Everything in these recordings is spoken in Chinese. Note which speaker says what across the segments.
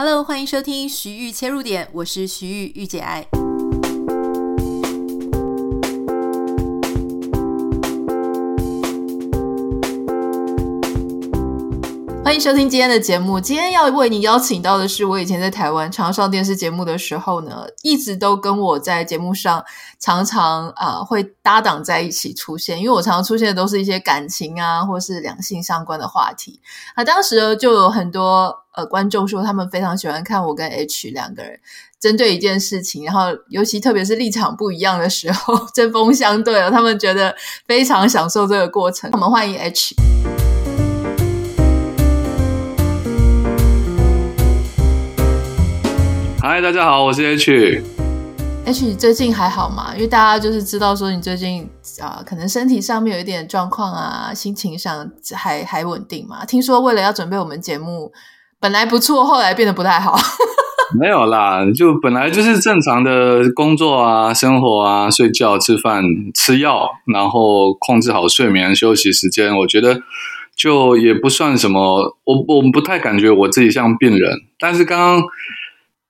Speaker 1: Hello，欢迎收听徐玉切入点，我是徐玉玉姐爱。欢迎收听今天的节目。今天要为你邀请到的是我以前在台湾常上电视节目的时候呢，一直都跟我在节目上常常啊、会搭档在一起出现，因为我常常出现的都是一些感情啊或是两性相关的话题。那当时呢就有很多呃观众说他们非常喜欢看我跟 H 两个人针对一件事情，然后尤其特别是立场不一样的时候 针锋相对了，他们觉得非常享受这个过程。我们欢迎 H。
Speaker 2: 嗨，大家好，我是 H。
Speaker 1: H，你最近还好吗？因为大家就是知道说你最近啊、呃，可能身体上面有一点状况啊，心情上还还稳定嘛。听说为了要准备我们节目，本来不错，后来变得不太好。
Speaker 2: 没有啦，就本来就是正常的工作啊、生活啊、睡觉、吃饭、吃药，然后控制好睡眠、休息时间。我觉得就也不算什么，我我不太感觉我自己像病人，但是刚刚。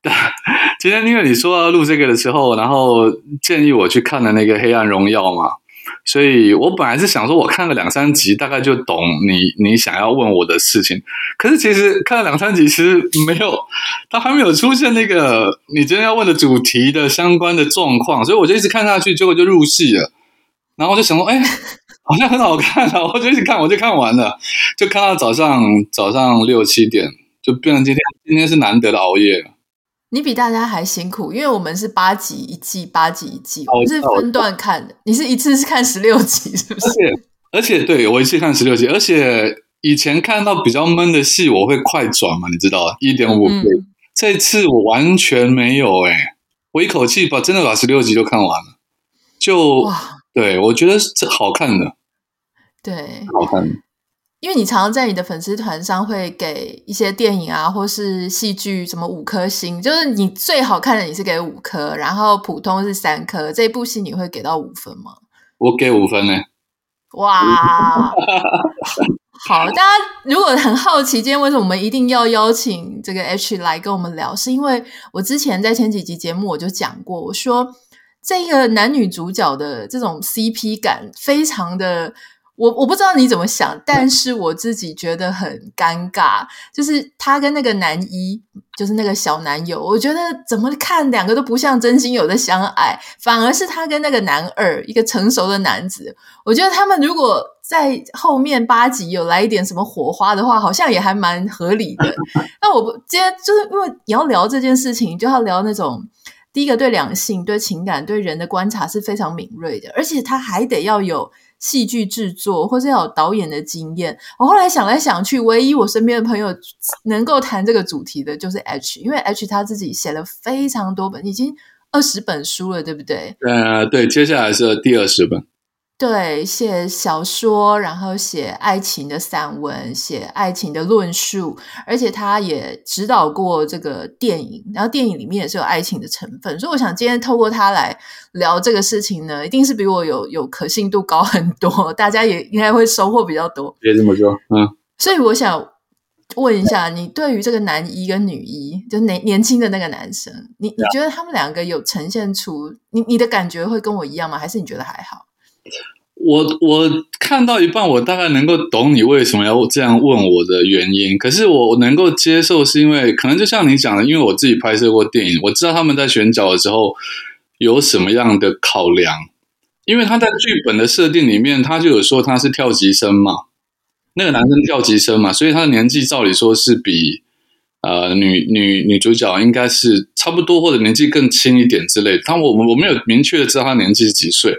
Speaker 2: 今天因为你说要录这个的时候，然后建议我去看了那个《黑暗荣耀》嘛，所以我本来是想说，我看了两三集，大概就懂你你想要问我的事情。可是其实看了两三集，其实没有，他还没有出现那个你今天要问的主题的相关的状况，所以我就一直看下去，结果就入戏了。然后我就想说，哎，好像很好看啊，我就一直看，我就看完了，就看到早上早上六七点，就变成今天今天是难得的熬夜。
Speaker 1: 你比大家还辛苦，因为我们是八集一季，八集一季，我们是分段看的。你是一次是看十六集，是不是？
Speaker 2: 而且，而且对我一次看十六集，而且以前看到比较闷的戏，我会快转嘛，你知道，一点五倍。这次我完全没有诶、欸、我一口气把真的把十六集都看完了，就哇，对我觉得是好看的，
Speaker 1: 对，
Speaker 2: 好看。
Speaker 1: 因为你常常在你的粉丝团上会给一些电影啊，或是戏剧什么五颗星，就是你最好看的你是给五颗，然后普通是三颗。这部戏你会给到五分吗？
Speaker 2: 我给五分呢。
Speaker 1: 哇，好，大家如果很好奇，今天为什么我们一定要邀请这个 H 来跟我们聊，是因为我之前在前几集节目我就讲过，我说这个男女主角的这种 CP 感非常的。我我不知道你怎么想，但是我自己觉得很尴尬，就是他跟那个男一，就是那个小男友，我觉得怎么看两个都不像真心有的相爱，反而是他跟那个男二，一个成熟的男子，我觉得他们如果在后面八集有来一点什么火花的话，好像也还蛮合理的。那我不今天就是因为你要聊这件事情，就要聊那种第一个对两性、对情感、对人的观察是非常敏锐的，而且他还得要有。戏剧制作，或是要有导演的经验。我后来想来想去，唯一我身边的朋友能够谈这个主题的，就是 H，因为 H 他自己写了非常多本，已经二十本书了，对不对？
Speaker 2: 呃，对，接下来是第二十本。
Speaker 1: 对，写小说，然后写爱情的散文，写爱情的论述，而且他也指导过这个电影，然后电影里面也是有爱情的成分，所以我想今天透过他来聊这个事情呢，一定是比我有有可信度高很多，大家也应该会收获比较多。
Speaker 2: 别这么说，嗯。
Speaker 1: 所以我想问一下，你对于这个男一跟女一，就年年轻的那个男生，你你觉得他们两个有呈现出你你的感觉会跟我一样吗？还是你觉得还好？
Speaker 2: 我我看到一半，我大概能够懂你为什么要这样问我的原因。可是我能够接受，是因为可能就像你讲的，因为我自己拍摄过电影，我知道他们在选角的时候有什么样的考量。因为他在剧本的设定里面，他就有说他是跳级生嘛，那个男生跳级生嘛，所以他的年纪照理说是比。呃，女女女主角应该是差不多或者年纪更轻一点之类的。他我们我没有明确的知道她年纪是几岁，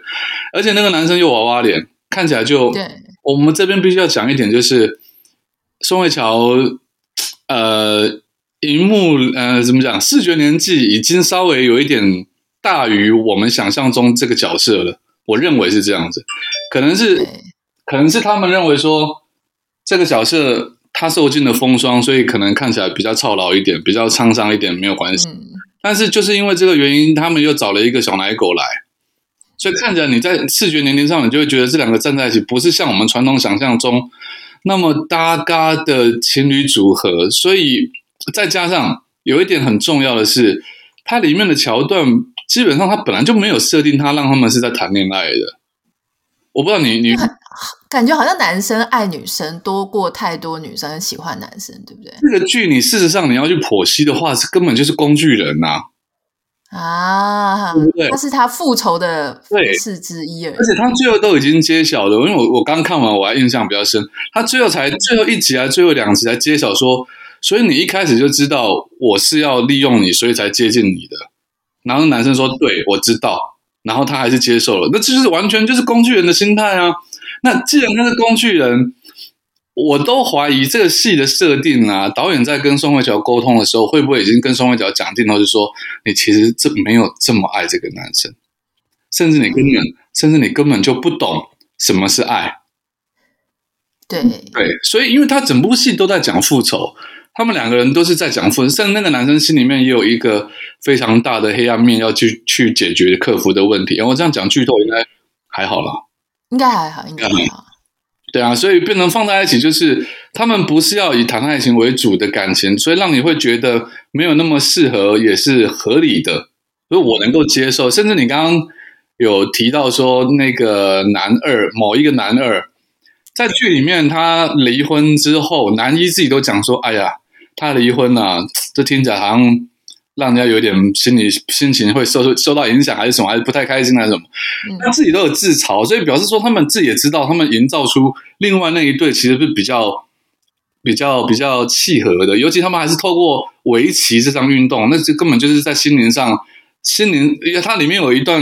Speaker 2: 而且那个男生又娃娃脸，看起来就……对，我们这边必须要讲一点，就是宋慧乔，呃，荧幕呃怎么讲，视觉年纪已经稍微有一点大于我们想象中这个角色了。我认为是这样子，可能是可能是他们认为说这个角色。他受尽了风霜，所以可能看起来比较操劳一点，比较沧桑一点，没有关系。嗯。但是就是因为这个原因，他们又找了一个小奶狗来，所以看起来你在视觉年龄上，你就会觉得这两个站在一起，不是像我们传统想象中那么搭嘎的情侣组合。所以再加上有一点很重要的是，它里面的桥段基本上它本来就没有设定它让他们是在谈恋爱的。我不知道你你
Speaker 1: 感觉好像男生爱女生多过太多女生喜欢男生，对不对？
Speaker 2: 这个剧你事实上你要去剖析的话，是根本就是工具人呐啊，
Speaker 1: 啊，对对？他是他复仇的方式之一而已，
Speaker 2: 而且他最后都已经揭晓了，因为我我刚看完我还印象比较深，他最后才最后一集还最后两集才揭晓说，所以你一开始就知道我是要利用你，所以才接近你的。然后男生说：“对，我知道。”然后他还是接受了，那这就是完全就是工具人的心态啊！那既然他是工具人，我都怀疑这个戏的设定啊，导演在跟宋慧乔沟通的时候，会不会已经跟宋慧乔讲定了，就是说你其实这没有这么爱这个男生，甚至你根本，甚至你根本就不懂什么是爱。
Speaker 1: 对
Speaker 2: 对，所以因为他整部戏都在讲复仇。他们两个人都是在讲复仇，甚至那个男生心里面也有一个非常大的黑暗面要去去解决、克服的问题。然后这样讲剧透应该还好啦，
Speaker 1: 应该还好，应该还好。
Speaker 2: 对啊，所以变成放在一起，就是他们不是要以谈爱情为主的感情，所以让你会觉得没有那么适合，也是合理的，所以我能够接受。甚至你刚刚有提到说，那个男二某一个男二在剧里面他离婚之后，男一自己都讲说：“哎呀。”他离婚了，啊，这听起来好像让人家有点心理心情会受受到影响，还是什么，还是不太开心，还是什么？他自己都有自嘲，所以表示说他们自己也知道，他们营造出另外那一对其实是比较比较比较契合的，尤其他们还是透过围棋这项运动，那这根本就是在心灵上，心灵，因为它里面有一段。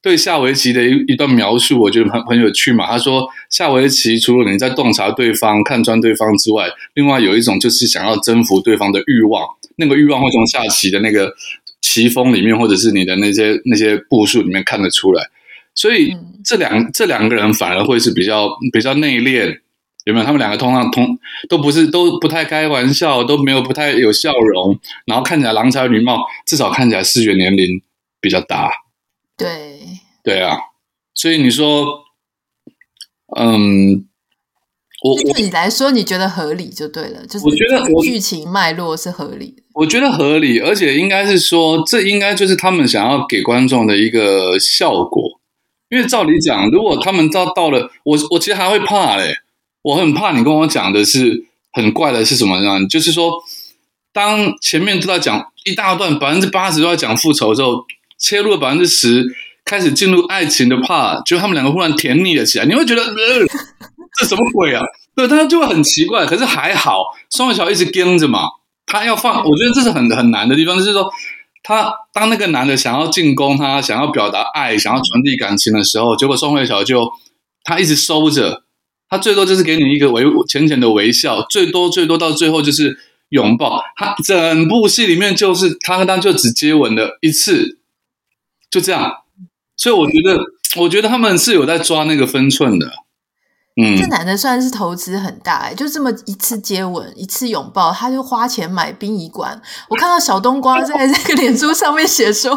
Speaker 2: 对下围棋的一一段描述，我觉得很很有趣嘛。他说，下围棋除了你在洞察对方、看穿对方之外，另外有一种就是想要征服对方的欲望。那个欲望会从下棋的那个棋风里面，或者是你的那些那些步数里面看得出来。所以这两这两个人反而会是比较比较内敛，有没有？他们两个通常通都不是都不太开玩笑，都没有不太有笑容，然后看起来郎才女貌，至少看起来视觉年龄比较大。
Speaker 1: 对。
Speaker 2: 对啊，所以你说，嗯，我
Speaker 1: 对你来说你觉得合理就对了，就是我觉得剧情脉络是合理的，
Speaker 2: 我觉得合理，而且应该是说，这应该就是他们想要给观众的一个效果。因为照理讲，如果他们到到了，我我其实还会怕嘞，我很怕你跟我讲的是很怪的是什么呢？就是说，当前面都在讲一大段百分之八十都在讲复仇之后，切入了百分之十。开始进入爱情的 part，就他们两个忽然甜腻了起来，你会觉得，呃，这什么鬼啊？对，他就会很奇怪。可是还好，宋慧乔一直跟着嘛，他要放，我觉得这是很很难的地方，就是说，他当那个男的想要进攻他，想要表达爱，想要传递感情的时候，结果宋慧乔就他一直收着，他最多就是给你一个微浅浅的微笑，最多最多到最后就是拥抱。他整部戏里面就是他跟他就只接吻了一次，就这样。所以我觉得，我觉得他们是有在抓那个分寸的。嗯，
Speaker 1: 这男的算是投资很大哎，就这么一次接吻，一次拥抱，他就花钱买殡仪馆。我看到小冬瓜在 这个脸书上面写说：“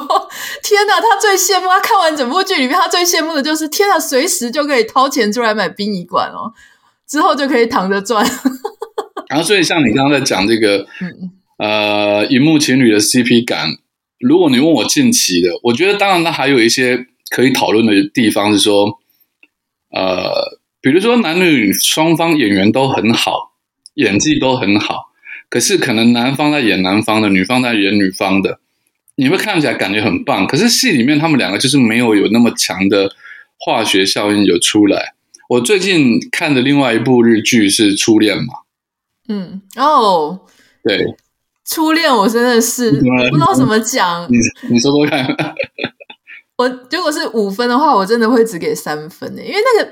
Speaker 1: 天哪，他最羡慕他看完整部剧里面，他最羡慕的就是天哪，随时就可以掏钱出来买殡仪馆哦，之后就可以躺着赚。”
Speaker 2: 然后，所以像你刚刚在讲这个，嗯、呃，荧幕情侣的 CP 感，如果你问我近期的，我觉得当然它还有一些。可以讨论的地方是说，呃，比如说男女双方演员都很好，演技都很好，可是可能男方在演男方的，女方在演女方的，你会看起来感觉很棒，可是戏里面他们两个就是没有有那么强的化学效应有出来。我最近看的另外一部日剧是《初恋》嘛，
Speaker 1: 嗯，哦，
Speaker 2: 对，
Speaker 1: 初恋我真的是不知道怎么讲，
Speaker 2: 你你说说看。
Speaker 1: 我如果是五分的话，我真的会只给三分诶，因为那个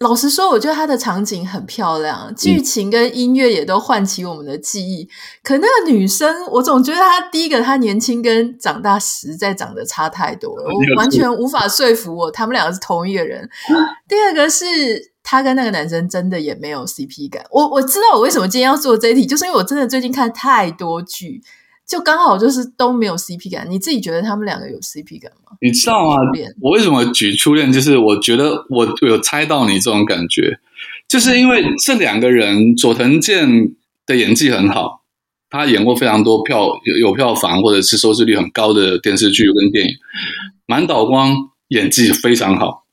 Speaker 1: 老实说，我觉得它的场景很漂亮，剧情跟音乐也都唤起我们的记忆。可那个女生，我总觉得她第一个她年轻跟长大实在长得差太多了，我完全无法说服我他们两个是同一个人。第二个是她跟那个男生真的也没有 CP 感。我我知道我为什么今天要做这一题，就是因为我真的最近看太多剧。就刚好就是都没有 CP 感，你自己觉得他们两个有 CP 感吗？
Speaker 2: 你知道吗？我为什么举初恋？就是我觉得我有猜到你这种感觉，就是因为这两个人佐藤健的演技很好，他演过非常多票有有票房或者是收视率很高的电视剧跟电影。满岛光演技非常好，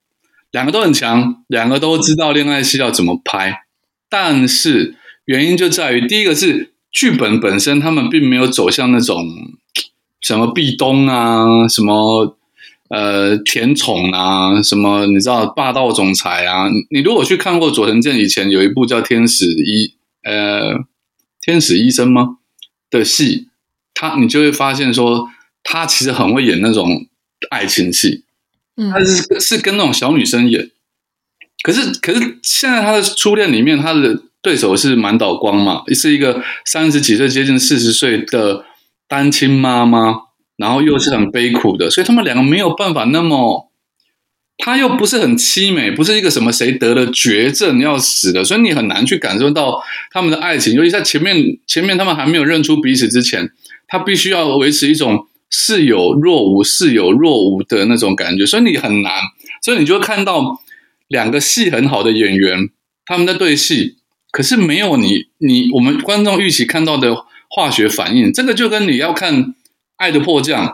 Speaker 2: 两个都很强，两个都知道恋爱戏要怎么拍。但是原因就在于，第一个是剧本本身，他们并没有走向那种什么壁咚啊，什么呃甜宠啊，什么你知道霸道总裁啊。你如果去看过佐藤健以前有一部叫《天使医》呃。天使医生吗？的戏，他你就会发现说，他其实很会演那种爱情戏，他是是跟那种小女生演。可是可是现在他的初恋里面，他的对手是满岛光嘛，是一个三十几岁接近四十岁的单亲妈妈，然后又是很悲苦的，所以他们两个没有办法那么。他又不是很凄美，不是一个什么谁得了绝症要死的，所以你很难去感受到他们的爱情。尤其在前面，前面他们还没有认出彼此之前，他必须要维持一种似有若无、似有若无的那种感觉，所以你很难。所以你就看到两个戏很好的演员他们在对戏，可是没有你你我们观众预期看到的化学反应。这个就跟你要看《爱的迫降》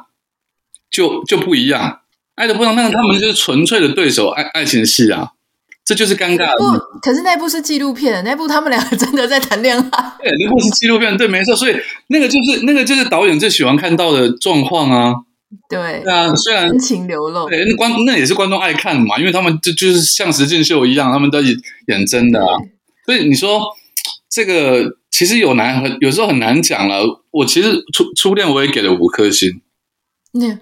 Speaker 2: 就就不一样。爱的迫降，那他们就是纯粹的对手，爱爱情戏啊，这就是尴尬的。
Speaker 1: 不，可是那部是纪录片，那部他们两个真的在谈恋爱。
Speaker 2: 对，那部是纪录片，对，没错。所以那个就是那个就是导演最喜欢看到的状况啊。
Speaker 1: 对，
Speaker 2: 对啊，虽然
Speaker 1: 真情流露，
Speaker 2: 对，那观那也是观众爱看嘛，因为他们就就是像实境秀一样，他们都演真的啊。所以你说这个其实有难，很有时候很难讲了。我其实初初恋我也给了五颗星。
Speaker 1: 那。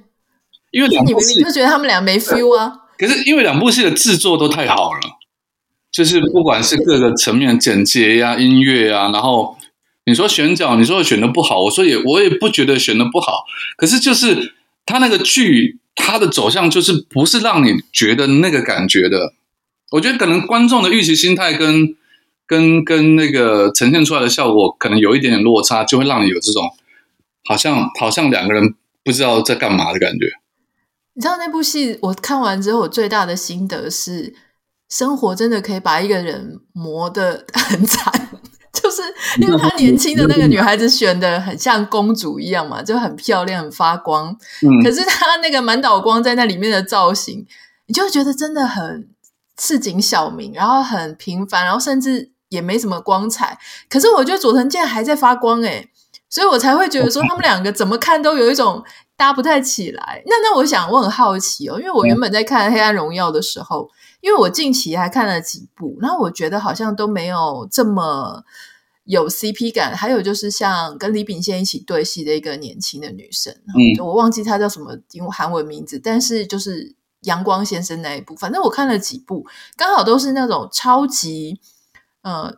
Speaker 2: 因为
Speaker 1: 你明明就觉得他们俩没 feel 啊。
Speaker 2: 可是因为两部戏的制作都太好了，就是不管是各个层面剪接呀、音乐啊，然后你说选角，你说选的不好，我说也我也不觉得选的不好。可是就是他那个剧，他的走向就是不是让你觉得那个感觉的。我觉得可能观众的预期心态跟跟跟那个呈现出来的效果可能有一点点落差，就会让你有这种好像好像两个人不知道在干嘛的感觉。
Speaker 1: 你知道那部戏我看完之后，我最大的心得是，生活真的可以把一个人磨得 很惨，就是因为他年轻的那个女孩子选的很像公主一样嘛，就很漂亮、很发光。嗯，可是她那个满岛光在那里面的造型，你就觉得真的很市井小民，然后很平凡，然后甚至也没什么光彩。可是我觉得佐藤健还在发光诶，所以我才会觉得说他们两个怎么看都有一种。搭不太起来，那那我想我很好奇哦，因为我原本在看《黑暗荣耀》的时候，因为我近期还看了几部，然后我觉得好像都没有这么有 CP 感。还有就是像跟李秉宪一起对戏的一个年轻的女生，嗯，我忘记她叫什么用韩文名字，但是就是阳光先生那一部，反正我看了几部，刚好都是那种超级呃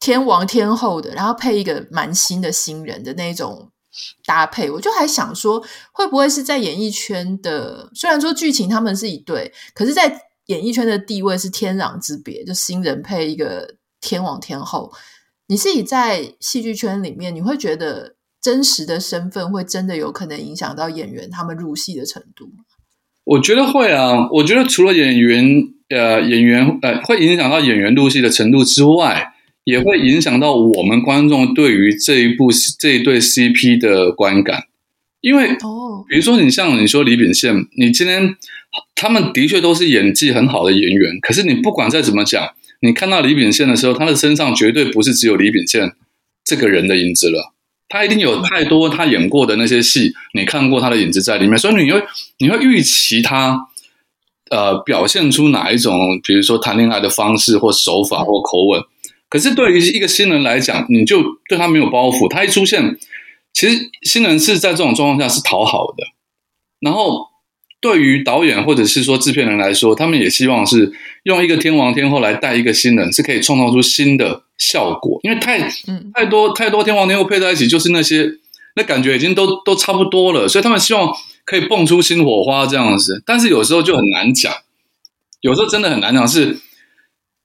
Speaker 1: 天王天后的，然后配一个蛮新的新人的那种。搭配，我就还想说，会不会是在演艺圈的？虽然说剧情他们是一对，可是，在演艺圈的地位是天壤之别。就新人配一个天王天后，你自己在戏剧圈里面，你会觉得真实的身份会真的有可能影响到演员他们入戏的程度吗？
Speaker 2: 我觉得会啊，我觉得除了演员，呃，演员呃，会影响到演员入戏的程度之外。也会影响到我们观众对于这一部这一对 CP 的观感，因为哦，比如说你像你说李秉宪，你今天他们的确都是演技很好的演员，可是你不管再怎么讲，你看到李秉宪的时候，他的身上绝对不是只有李秉宪这个人的影子了，他一定有太多他演过的那些戏，你看过他的影子在里面，所以你会你会预期他呃表现出哪一种，比如说谈恋爱的方式或手法或口吻。可是对于一个新人来讲，你就对他没有包袱。他一出现，其实新人是在这种状况下是讨好的。然后对于导演或者是说制片人来说，他们也希望是用一个天王天后来带一个新人，是可以创造出新的效果。因为太太多太多天王天后配在一起，就是那些那感觉已经都都差不多了。所以他们希望可以蹦出新火花这样子。但是有时候就很难讲，有时候真的很难讲是。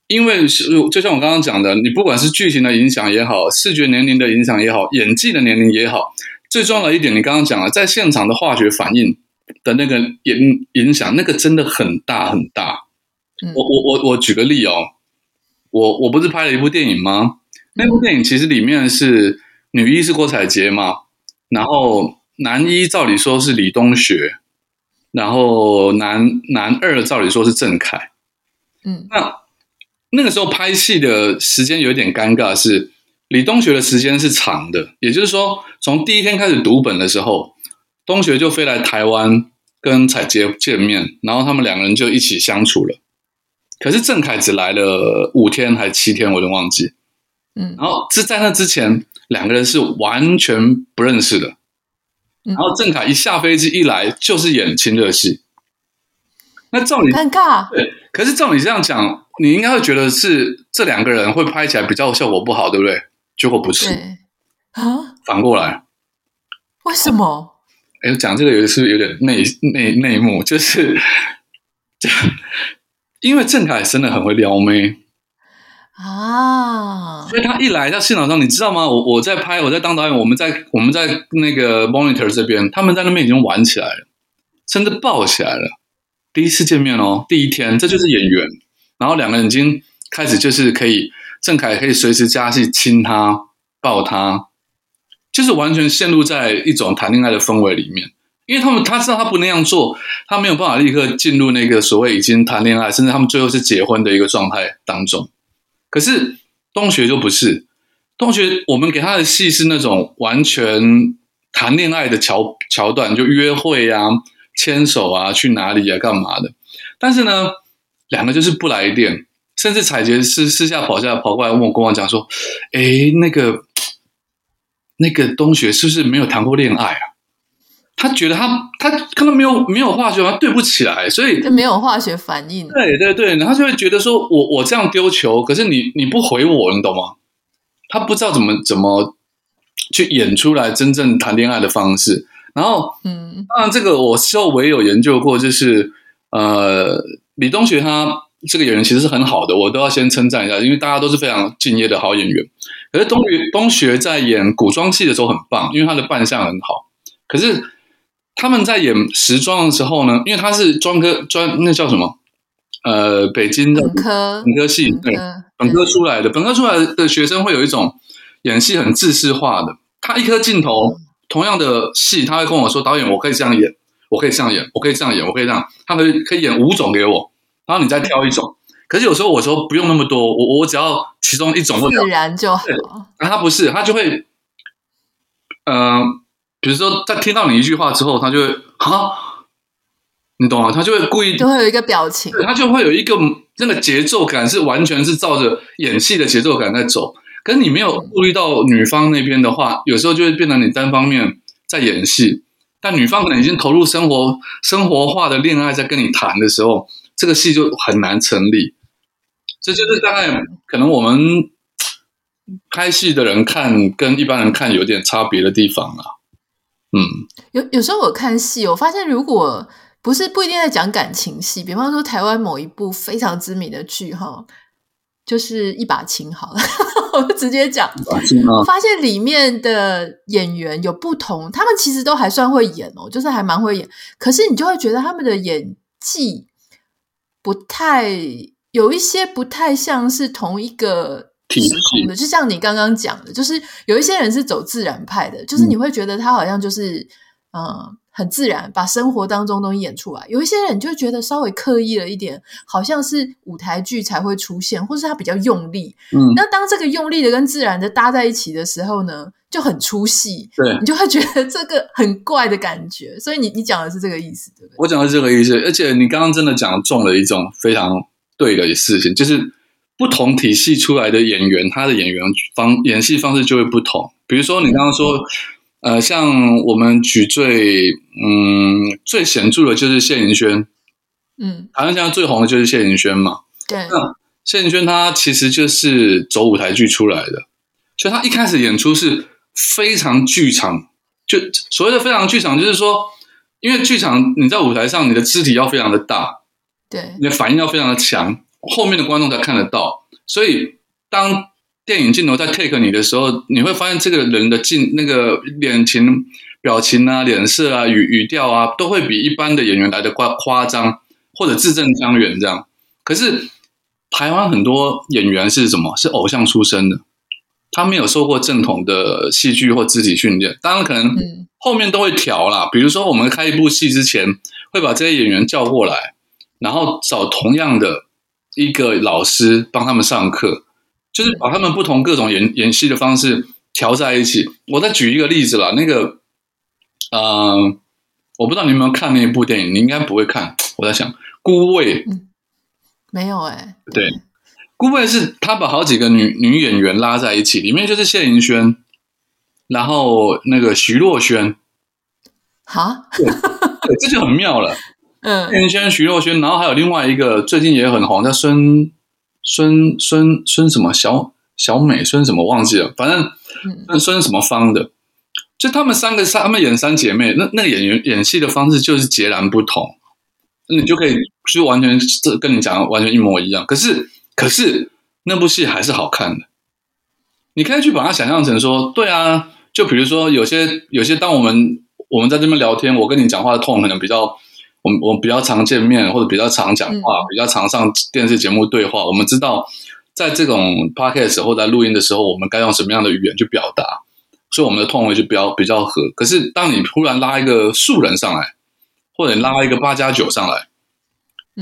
Speaker 2: 因为是就像我刚刚讲的，你不管是剧情的影响也好，视觉年龄的影响也好，演技的年龄也好，最重要的一点，你刚刚讲了，在现场的化学反应的那个影影响，那个真的很大很大。嗯、我我我我举个例哦，我我不是拍了一部电影吗？那部电影其实里面是女一是郭采洁嘛，然后男一照理说是李东学，然后男男二照理说是郑恺。
Speaker 1: 嗯，
Speaker 2: 那那个时候拍戏的时间有点尴尬，是李东学的时间是长的，也就是说，从第一天开始读本的时候，东学就飞来台湾跟采洁见面，然后他们两个人就一起相处了。可是郑恺只来了五天还是七天，我都忘记。
Speaker 1: 嗯，
Speaker 2: 然后是在那之前，两个人是完全不认识的。然后郑恺一下飞机一来就是演亲热戏，那照你
Speaker 1: 尴尬。
Speaker 2: 对，可是照你这样讲，你应该会觉得是这两个人会拍起来比较效果不好，对不对？结果不是，
Speaker 1: 啊，
Speaker 2: 反过来，
Speaker 1: 为什么？
Speaker 2: 哎，讲这个有是有点内内内幕，就是讲。因为郑恺真的很会撩妹
Speaker 1: 啊，
Speaker 2: 所以他一来到现场上，你知道吗？我我在拍，我在当导演，我们在我们在那个 monitor 这边，他们在那边已经玩起来了，甚至抱起来了。第一次见面哦，第一天，这就是演员。然后两个人已经开始就是可以，郑恺可以随时加戏亲他、抱他，就是完全陷入在一种谈恋爱的氛围里面。因为他们他知道他不那样做，他没有办法立刻进入那个所谓已经谈恋爱，甚至他们最后是结婚的一个状态当中。可是东学就不是，东学我们给他的戏是那种完全谈恋爱的桥桥段，就约会啊、牵手啊、去哪里啊、干嘛的。但是呢，两个就是不来电，甚至采洁私私下跑下来跑过来问我，跟我讲说：“哎，那个那个东学是不是没有谈过恋爱啊？”他觉得他他可能没有没有化学，他对不起来，所以
Speaker 1: 就没有化学反应。
Speaker 2: 对对对，然后就会觉得说我我这样丢球，可是你你不回我，你懂吗？他不知道怎么怎么去演出来真正谈恋爱的方式。然后，嗯，当然这个我之后我也有研究过，就是呃，李东学他这个演员其实是很好的，我都要先称赞一下，因为大家都是非常敬业的好演员。可是东学东学在演古装戏的时候很棒，因为他的扮相很好，可是。他们在演时装的时候呢，因为他是专科专，那叫什么？呃，北京的
Speaker 1: 本科
Speaker 2: 本科系，对，本科出来的，本科出来的学生会有一种演戏很制式化的。他一颗镜头，同样的戏，他会跟我说：“导演，我可以这样演，我可以这样演，我可以这样演，我可以这样。”他可以可以演五种给我，然后你再挑一种。可是有时候我说不用那么多，我我只要其中一种，
Speaker 1: 自然就好。
Speaker 2: 然后他不是，他就会，嗯、呃。比如说，在听到你一句话之后，他就会啊，你懂吗？他就会故意，
Speaker 1: 就会有一个表情，
Speaker 2: 他就会有一个那个节奏感，是完全是照着演戏的节奏感在走。可是你没有顾虑到女方那边的话，有时候就会变成你单方面在演戏。但女方可能已经投入生活、生活化的恋爱，在跟你谈的时候，这个戏就很难成立。这就是大概可能我们拍戏的人看跟一般人看有点差别的地方啊。嗯，
Speaker 1: 有有时候我看戏，我发现如果不是不一定在讲感情戏，比方说台湾某一部非常知名的剧哈，就是一把琴好了，我就直接讲，我发现里面的演员有不同，他们其实都还算会演哦，就是还蛮会演，可是你就会觉得他们的演技不太，有一些不太像是同一个。时空的，就像你刚刚讲的，就是有一些人是走自然派的，就是你会觉得他好像就是嗯、呃、很自然，把生活当中东西演出来。有一些人就觉得稍微刻意了一点，好像是舞台剧才会出现，或是他比较用力。嗯，那当这个用力的跟自然的搭在一起的时候呢，就很出戏。对，你就会觉得这个很怪的感觉。所以你你讲的是这个意思，对不对？
Speaker 2: 我讲的是这个意思，而且你刚刚真的讲中了一种非常对的事情，就是。不同体系出来的演员，他的演员方演戏方式就会不同。比如说，你刚刚说，呃，像我们举最嗯最显著的就是谢盈萱，
Speaker 1: 嗯，
Speaker 2: 好像现在最红的就是谢盈萱嘛。
Speaker 1: 对，
Speaker 2: 那谢盈萱她其实就是走舞台剧出来的，所以她一开始演出是非常剧场，就所谓的非常剧场，就是说，因为剧场你在舞台上，你的肢体要非常的大，
Speaker 1: 对，
Speaker 2: 你的反应要非常的强。后面的观众才看得到，所以当电影镜头在 take 你的时候，你会发现这个人的镜那个脸情、表情啊、脸色啊、语语调啊，都会比一般的演员来的夸夸张或者字正腔圆这样。可是台湾很多演员是什么？是偶像出身的，他没有受过正统的戏剧或肢体训练，当然可能后面都会调啦。比如说，我们开一部戏之前，会把这些演员叫过来，然后找同样的一个老师帮他们上课，就是把他们不同各种演演戏的方式调在一起。我再举一个例子啦，那个，呃，我不知道你有没有看那一部电影，你应该不会看。我在想，孤味，
Speaker 1: 嗯，没有哎，
Speaker 2: 对。孤味是他把好几个女女演员拉在一起，里面就是谢盈萱，然后那个徐若瑄，
Speaker 1: 哈，
Speaker 2: 对，对，这就很妙了。
Speaker 1: 嗯，
Speaker 2: 谢盈萱、徐若瑄，然后还有另外一个最近也很红，叫孙孙孙孙什么小小美孙什么忘记了，反正那孙什么芳的，就他们三个，他们演三姐妹，那那个演员演戏的方式就是截然不同，你就可以就完全这跟你讲的完全一模一样，可是。可是那部戏还是好看的，你可以去把它想象成说，对啊，就比如说有些有些，当我们我们在这边聊天，我跟你讲话的 tone 可能比较，我们我们比较常见面或者比较常讲话，比较常上电视节目对话，我们知道在这种 podcast 或者在录音的时候，我们该用什么样的语言去表达，所以我们的 tone 会就比较比较合。可是当你突然拉一个素人上来，或者拉一个八加九上来。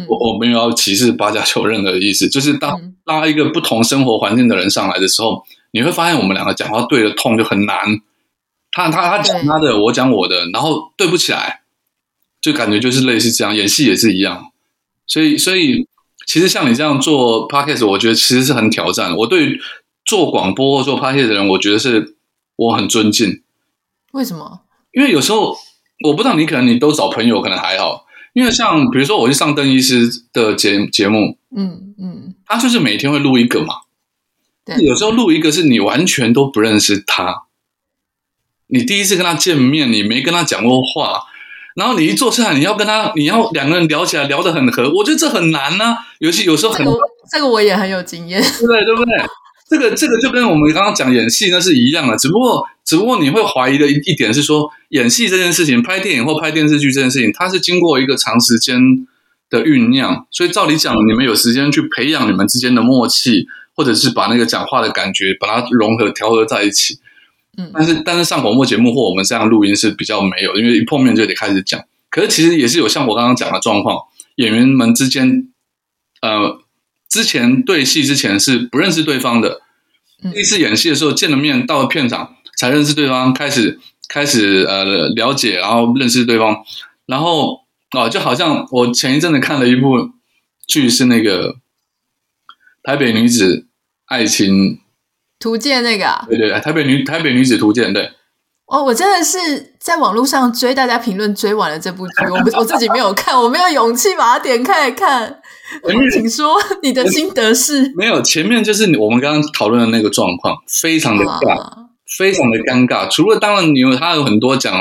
Speaker 2: 我我没有要歧视八加九任何的意思，就是当拉一个不同生活环境的人上来的时候，你会发现我们两个讲话对的痛就很难。他他他讲他的，我讲我的，然后对不起来，就感觉就是类似这样。演戏也是一样，所以所以其实像你这样做 podcast，我觉得其实是很挑战。我对做广播或做 podcast 的人，我觉得是我很尊敬。
Speaker 1: 为什么？
Speaker 2: 因为有时候我不知道你可能你都找朋友，可能还好。因为像比如说我去上邓医师的节节目，
Speaker 1: 嗯嗯，
Speaker 2: 他就是每天会录一个嘛，
Speaker 1: 对，
Speaker 2: 有时候录一个是你完全都不认识他，你第一次跟他见面，你没跟他讲过话，然后你一坐下来，你要跟他，你要两个人聊起来聊得很合，我觉得这很难呢、啊，尤其有时候很，这个、
Speaker 1: 这个我也很有经验，
Speaker 2: 对 不对？对不对？这个这个就跟我们刚刚讲演戏那是一样的，只不过只不过你会怀疑的一一点是说，演戏这件事情，拍电影或拍电视剧这件事情，它是经过一个长时间的酝酿，所以照理讲，你们有时间去培养你们之间的默契，或者是把那个讲话的感觉把它融合调和在一起。
Speaker 1: 嗯，
Speaker 2: 但是但是上广播节目或我们这样录音是比较没有，因为一碰面就得开始讲。可是其实也是有像我刚刚讲的状况，演员们之间，呃。之前对戏之前是不认识对方的，第一次演戏的时候见了面，到了片场才认识对方，开始开始呃了解，然后认识对方，然后哦，就好像我前一阵子看了一部剧，是那个《台北女子爱情
Speaker 1: 图鉴》那个啊，
Speaker 2: 对对，台北女台北女子图鉴，对。
Speaker 1: 哦，我真的是在网络上追大家评论，追完了这部剧，我 我自己没有看，我没有勇气把它点开来看。请说你的心得是？
Speaker 2: 没有，前面就是我们刚刚讨论的那个状况，非常的尬，啊、非常的尴尬。除了当然，你有他有很多讲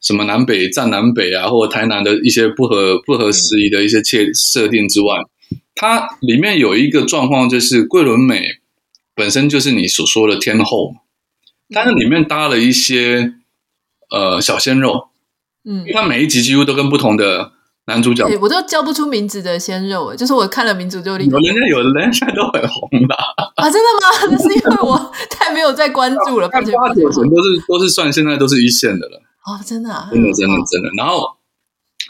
Speaker 2: 什么南北战南北啊，或者台南的一些不合不合时宜的一些切设定之外，嗯、它里面有一个状况，就是桂纶镁本身就是你所说的天后，但是里面搭了一些呃小鲜肉，嗯，因为他每一集几乎都跟不同的。男主角，
Speaker 1: 我都叫不出名字的鲜肉，就是我看了名字就立刻。
Speaker 2: 人家有的人现在都很红的
Speaker 1: 啊！真的吗？那是因为我太没有在关注了。八九
Speaker 2: 成都是都是算现在都是一线的了。
Speaker 1: 哦，真的啊，
Speaker 2: 真的真的真的。然后，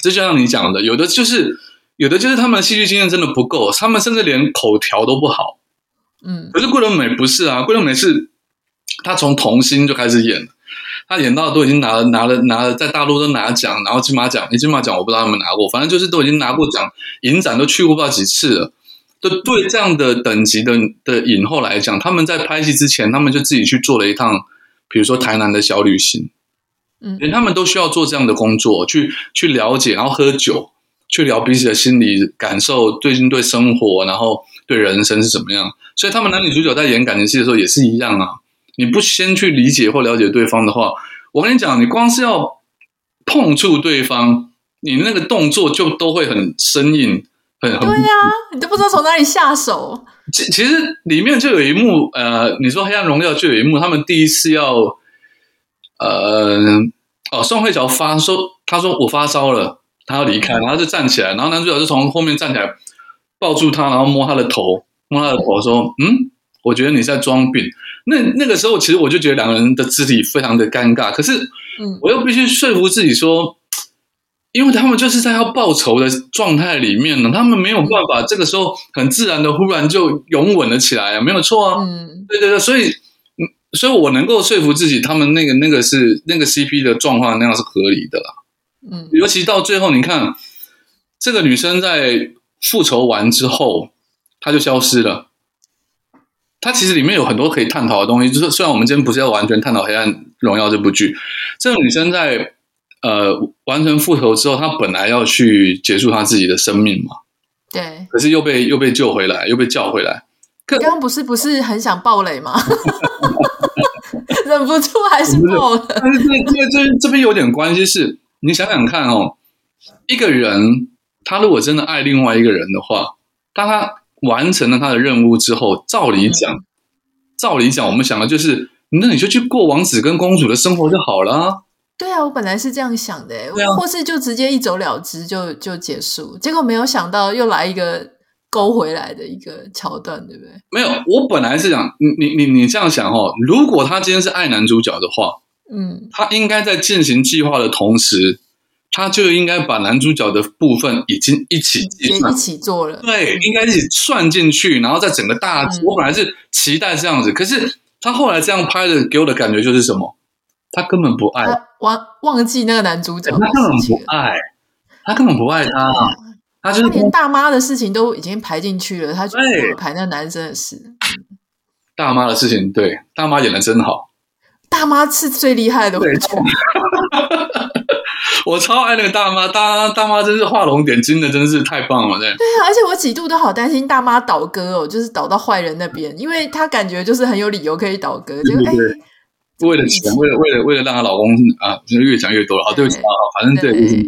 Speaker 2: 这就像你讲的，有的就是有的就是他们戏剧经验真的不够，他们甚至连口条都不好。
Speaker 1: 嗯，
Speaker 2: 可是桂纶镁不是啊，桂纶镁是他从童星就开始演。他演到都已经拿了拿了拿了，在大陆都拿奖，然后金马奖，你金马奖我不知道他们拿过，反正就是都已经拿过奖，影展都去过不知道几次了。就对这样的等级的的影后来讲，他们在拍戏之前，他们就自己去做了一趟，比如说台南的小旅行，
Speaker 1: 嗯，
Speaker 2: 连他们都需要做这样的工作，去去了解，然后喝酒，去聊彼此的心理感受，最近对生活，然后对人生是怎么样。所以他们男女主角在演感情戏的时候也是一样啊。你不先去理解或了解对方的话，我跟你讲，你光是要碰触对方，你那个动作就都会很生硬，很很。
Speaker 1: 对呀、啊，你都不知道从哪里下手。
Speaker 2: 其其实里面就有一幕，呃，你说《黑暗荣耀》就有一幕，他们第一次要，呃，哦，宋慧乔发说，他说我发烧了，他要离开，然后就站起来，然后男主角就从后面站起来抱住他，然后摸他的头，摸他的头说，嗯，我觉得你在装病。那那个时候，其实我就觉得两个人的肢体非常的尴尬。可是，我又必须说服自己说，因为他们就是在要报仇的状态里面呢，他们没有办法这个时候很自然的忽然就拥吻了起来啊，没有错啊。嗯，对对对，所以，所以我能够说服自己，他们那个那个是那个 CP 的状况那样是合理的啦。嗯，尤其到最后，你看这个女生在复仇完之后，她就消失了。它其实里面有很多可以探讨的东西，就是虽然我们今天不是要完全探讨《黑暗荣耀》这部剧，这个女生在呃完成复仇之后，她本来要去结束她自己的生命嘛，
Speaker 1: 对，
Speaker 2: 可是又被又被救回来，又被叫回来。
Speaker 1: 刚刚不是不是很想暴雷吗？忍不住还是爆了。
Speaker 2: 但是这这这这边有点关系是，是你想想看哦，一个人他如果真的爱另外一个人的话，当他。完成了他的任务之后，照理讲，嗯、照理讲，我们想的就是，那你就去过王子跟公主的生活就好了。
Speaker 1: 对啊，我本来是这样想的，啊、或是就直接一走了之就就结束。结果没有想到又来一个勾回来的一个桥段，对不对？
Speaker 2: 没有，我本来是想，你你你你这样想哦，如果他今天是爱男主角的话，嗯，他应该在进行计划的同时。他就应该把男主角的部分已经一起
Speaker 1: 也一起做了，
Speaker 2: 对，应该一起算进去，然后在整个大，嗯、我本来是期待这样子，可是他后来这样拍的，给我的感觉就是什么？他根本不爱，
Speaker 1: 忘忘记那个男主角，
Speaker 2: 他根本不爱，他根本不爱他，啊、他就是他
Speaker 1: 连大妈的事情都已经排进去了，他就排那个男生的事。
Speaker 2: 大妈的事情，对，大妈演的真好，
Speaker 1: 大妈是最厉害的，没错。
Speaker 2: 我超爱那个大妈，大大妈真是画龙点睛的，真是太棒了，对。
Speaker 1: 对啊，而且我几度都好担心大妈倒戈哦，就是倒到坏人那边，因为她感觉就是很有理由可以倒戈，就哎，
Speaker 2: 为了钱，为了为了为了让她老公啊，就越讲越多了啊，对不起啊，反正对，对，对。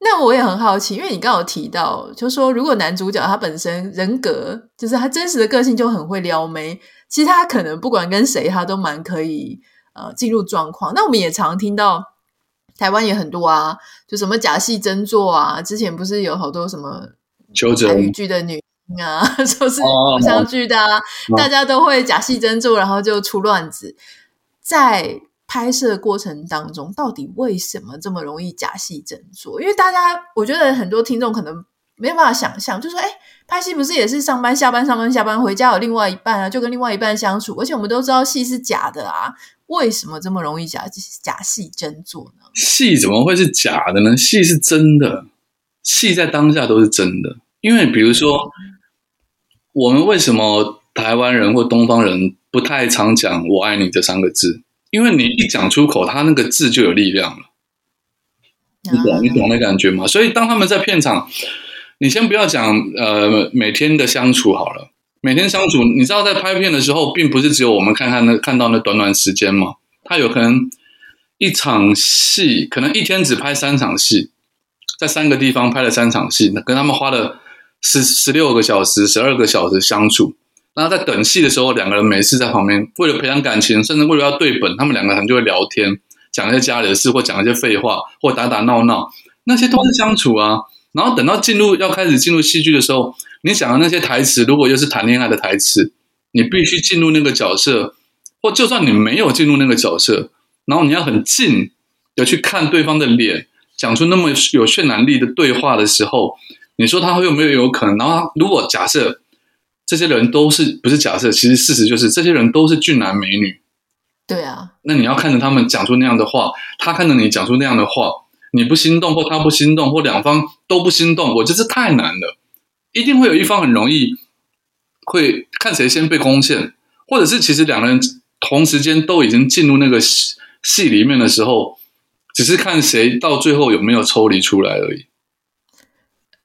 Speaker 1: 那我也很好奇，因为你刚刚有提到，就是说如果男主角他本身人格就是他真实的个性就很会撩妹，其实他可能不管跟谁，他都蛮可以呃进入状况。那我们也常听到。台湾也很多啊，就什么假戏真做啊。之前不是有好多什么台语剧的女星啊，说是偶像剧的啊，大家都会假戏真做，然后就出乱子。在拍摄过程当中，到底为什么这么容易假戏真做？因为大家，我觉得很多听众可能没有办法想象，就说：哎，拍戏不是也是上班下班上班下班，回家有另外一半啊，就跟另外一半相处，而且我们都知道戏是假的啊。为什么这么容易假假戏真做呢？
Speaker 2: 戏怎么会是假的呢？戏是真的，戏在当下都是真的。因为比如说，我们为什么台湾人或东方人不太常讲“我爱你”这三个字？因为你一讲出口，他那个字就有力量了。你懂，你懂那感觉吗？所以当他们在片场，你先不要讲呃每天的相处好了。每天相处，你知道在拍片的时候，并不是只有我们看看那看到那短短时间嘛。他有可能一场戏，可能一天只拍三场戏，在三个地方拍了三场戏，跟他们花了十十六个小时、十二个小时相处。然后在等戏的时候，两个人没事在旁边，为了培养感情，甚至为了要对本，他们两个人就会聊天，讲一些家里的事，或讲一些废话，或打打闹闹，那些都是相处啊。然后等到进入要开始进入戏剧的时候。你想的那些台词，如果又是谈恋爱的台词，你必须进入那个角色，或就算你没有进入那个角色，然后你要很近的去看对方的脸，讲出那么有渲染力的对话的时候，你说他会有没有有可能？然后如果假设这些人都是不是假设，其实事实就是这些人都是俊男美女，
Speaker 1: 对啊，
Speaker 2: 那你要看着他们讲出那样的话，他看着你讲出那样的话，你不心动或他不心动或两方都不心动，我觉得这太难了。一定会有一方很容易会看谁先被攻陷，或者是其实两个人同时间都已经进入那个戏戏里面的时候，只是看谁到最后有没有抽离出来而已。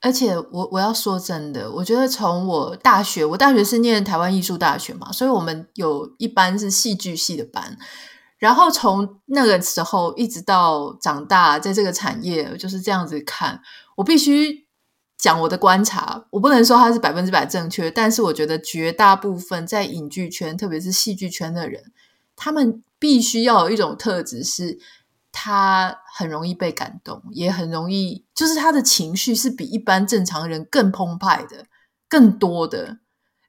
Speaker 1: 而且我我要说真的，我觉得从我大学，我大学是念台湾艺术大学嘛，所以我们有一班是戏剧系的班，然后从那个时候一直到长大，在这个产业就是这样子看，我必须。讲我的观察，我不能说它是百分之百正确，但是我觉得绝大部分在影剧圈，特别是戏剧圈的人，他们必须要有一种特质，是他很容易被感动，也很容易，就是他的情绪是比一般正常人更澎湃的、更多的。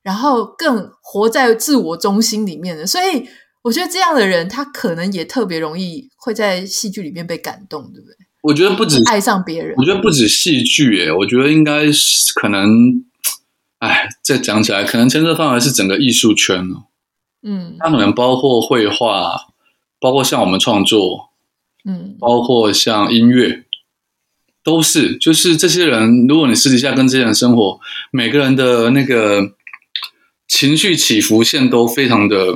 Speaker 1: 然后更活在自我中心里面的。所以我觉得这样的人，他可能也特别容易会在戏剧里面被感动，对不对？
Speaker 2: 我觉得不止
Speaker 1: 爱上别人，
Speaker 2: 我觉得不止戏剧，诶，我觉得应该是可能，哎，再讲起来，可能牵涉范围是整个艺术圈哦。嗯，它可能包括绘画，包括像我们创作，嗯，包括像音乐。都是，就是这些人。如果你私底下跟这些人生活，每个人的那个情绪起伏线都非常的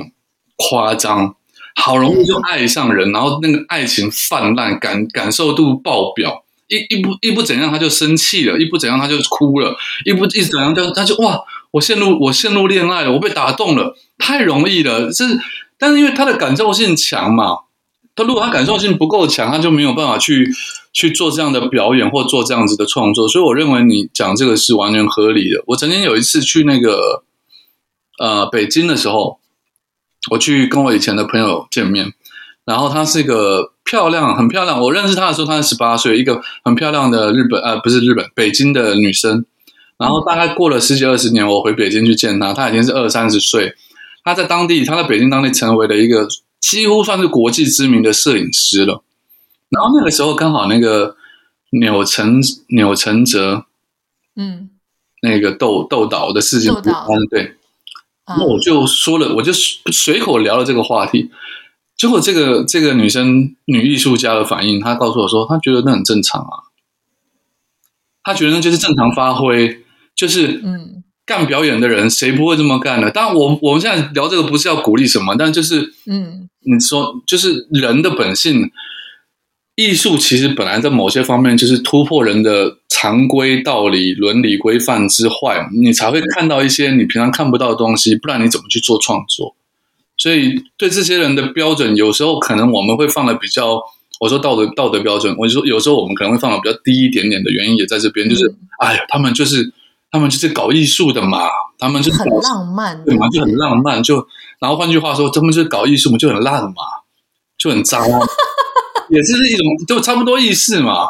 Speaker 2: 夸张，好容易就爱上人，然后那个爱情泛滥，感感受度爆表，一一不一不怎样他就生气了，一不怎样他就哭了，一不一怎样就他就哇，我陷入我陷入恋爱了，我被打动了，太容易了。是，但是因为他的感受性强嘛，他如果他感受性不够强，他就没有办法去。去做这样的表演或做这样子的创作，所以我认为你讲这个是完全合理的。我曾经有一次去那个呃北京的时候，我去跟我以前的朋友见面，然后她是一个漂亮很漂亮，我认识她的时候她是十八岁，一个很漂亮的日本呃不是日本北京的女生。然后大概过了十几二十年，我回北京去见她，她已经是二三十岁，她在当地她在北京当地成为了一个几乎算是国际知名的摄影师了。然后那个时候刚好那个钮承钮承泽，嗯，那个豆豆导的事情，豆导。对，那我就说了，我就随口聊了这个话题，结果这个这个女生女艺术家的反应，她告诉我说，她觉得那很正常啊，她觉得那就是正常发挥，就是嗯，干表演的人谁不会这么干呢？当然，我我们现在聊这个不是要鼓励什么，但就是嗯，你说就是人的本性。艺术其实本来在某些方面就是突破人的常规道理、伦理规范之外，你才会看到一些你平常看不到的东西。不然你怎么去做创作？所以对这些人的标准，有时候可能我们会放的比较，我说道德道德标准，我就说有时候我们可能会放的比较低一点点的原因也在这边，就是哎呀，他们就是他们就是搞艺术的嘛，他们就是
Speaker 1: 很浪漫，
Speaker 2: 对嘛，就很浪漫，就然后换句话说，他们就是搞艺术嘛，就很烂嘛，就很脏。也是一种，就差不多意思嘛。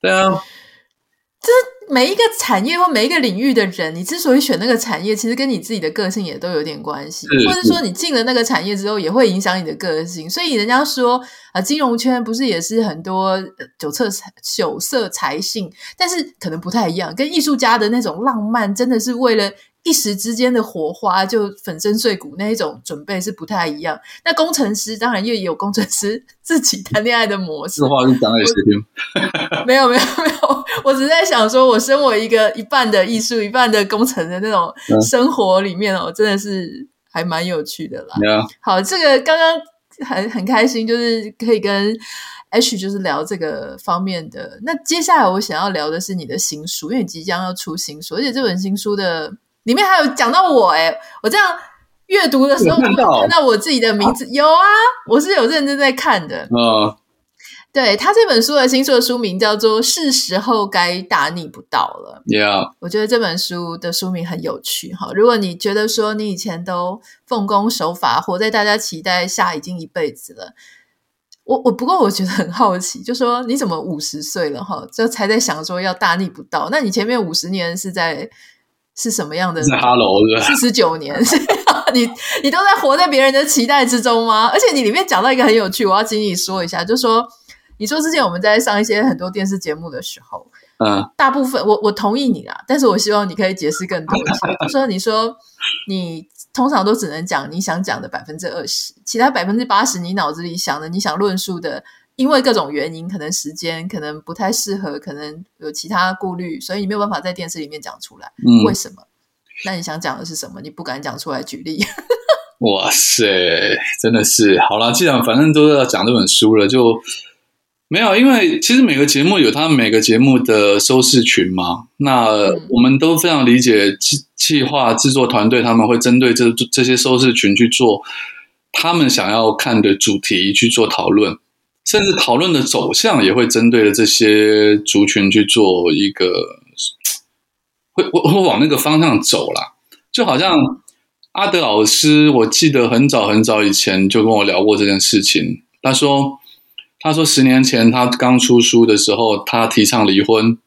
Speaker 2: 对啊，
Speaker 1: 就是每一个产业或每一个领域的人，你之所以选那个产业，其实跟你自己的个性也都有点关系，或者说你进了那个产业之后，也会影响你的个性。所以人家说啊，金融圈不是也是很多酒色财酒色财性，但是可能不太一样，跟艺术家的那种浪漫，真的是为了。一时之间的火花就粉身碎骨那一种准备是不太一样。那工程师当然也有工程师 自己谈恋爱的模式。这话是讲给谁听？没有没有没有，我只是在想说，我身为一个一半的艺术、一半的工程的那种生活里面哦，嗯、真的是还蛮有趣的啦。好，这个刚刚很很开心，就是可以跟 H 就是聊这个方面的。那接下来我想要聊的是你的新书，因为你即将要出新书，而且这本新书的。里面还有讲到我诶，我这样阅读的时候看到，看到我自己的名字，啊有啊，我是有认真在看的。嗯，对，他这本书的新书的书名叫做《是时候该大逆不道了》。Yeah，我觉得这本书的书名很有趣哈。如果你觉得说你以前都奉公守法，活在大家期待下已经一辈子了，我我不过我觉得很好奇，就说你怎么五十岁了哈，就才在想说要大逆不道？那你前面五十年是在？是什么样的？是 Hello，四十九年，你你都在活在别人的期待之中吗？而且你里面讲到一个很有趣，我要请你说一下，就说你说之前我们在上一些很多电视节目的时候，嗯，大部分我我同意你啦，但是我希望你可以解释更多一些。就说你说你通常都只能讲你想讲的百分之二十，其他百分之八十你脑子里想的，你想论述的。因为各种原因，可能时间可能不太适合，可能有其他顾虑，所以你没有办法在电视里面讲出来。嗯，为什么？那你想讲的是什么？你不敢讲出来举例。
Speaker 2: 哇塞，真的是好了，既然反正都要讲这本书了，就没有。因为其实每个节目有他们每个节目的收视群嘛，那我们都非常理解计计划制作团队他们会针对这这些收视群去做他们想要看的主题去做讨论。甚至讨论的走向也会针对了这些族群去做一个，会会会往那个方向走啦。就好像阿德老师，我记得很早很早以前就跟我聊过这件事情。他说，他说十年前他刚出书的时候，他提倡离婚，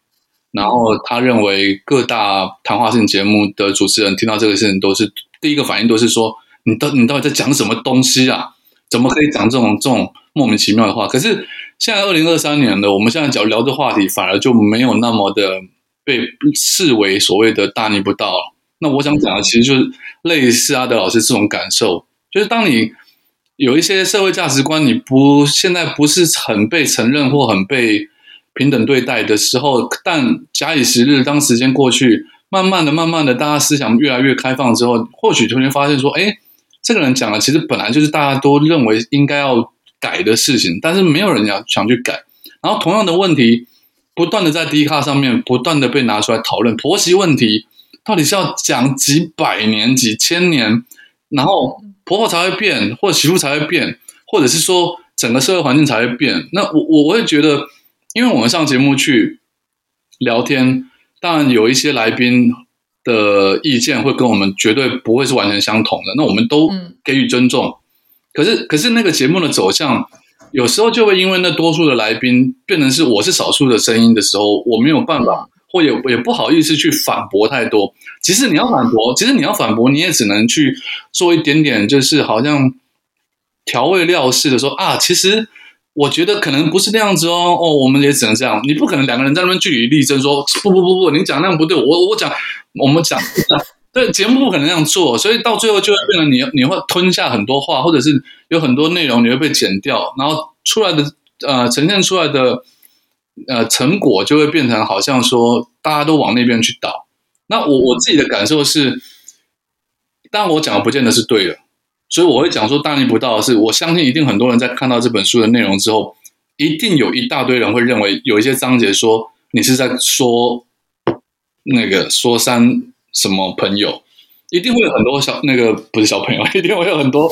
Speaker 2: 然后他认为各大谈话性节目的主持人听到这个事情，都是第一个反应都是说：“你到你到底在讲什么东西啊？怎么可以讲这种这种莫名其妙的话？”可是现在二零二三年了，我们现在讲聊这话题，反而就没有那么的被视为所谓的大逆不道。那我想讲的，其实就是类似阿德老师这种感受，就是当你有一些社会价值观，你不现在不是很被承认或很被。平等对待的时候，但假以时日，当时间过去，慢慢的、慢慢的，大家思想越来越开放之后，或许突然发现说，哎，这个人讲的其实本来就是大家都认为应该要改的事情，但是没有人要想去改。然后同样的问题，不断的在 D 卡上面不断的被拿出来讨论，婆媳问题到底是要讲几百年、几千年，然后婆婆才会变，或者媳妇才会变，或者是说整个社会环境才会变？那我我我会觉得。因为我们上节目去聊天，当然有一些来宾的意见会跟我们绝对不会是完全相同的，那我们都给予尊重。可是，可是那个节目的走向，有时候就会因为那多数的来宾变成是我是少数的声音的时候，我没有办法，或也也不好意思去反驳太多。其实你要反驳，其实你要反驳，你也只能去做一点点，就是好像调味料似的说啊，其实。我觉得可能不是那样子哦，哦，我们也只能这样。你不可能两个人在那边据理力争，说不不不不，你讲那样不对，我我讲，我们讲，对，节目不可能那样做，所以到最后就会变成你你会吞下很多话，或者是有很多内容你会被剪掉，然后出来的呃呈现出来的呃成果就会变成好像说大家都往那边去倒。那我我自己的感受是，但我讲的不见得是对的。所以我会讲说大逆不道的是，我相信一定很多人在看到这本书的内容之后，一定有一大堆人会认为有一些章节说你是在说那个说三什么朋友，一定会有很多小那个不是小朋友，一定会有很多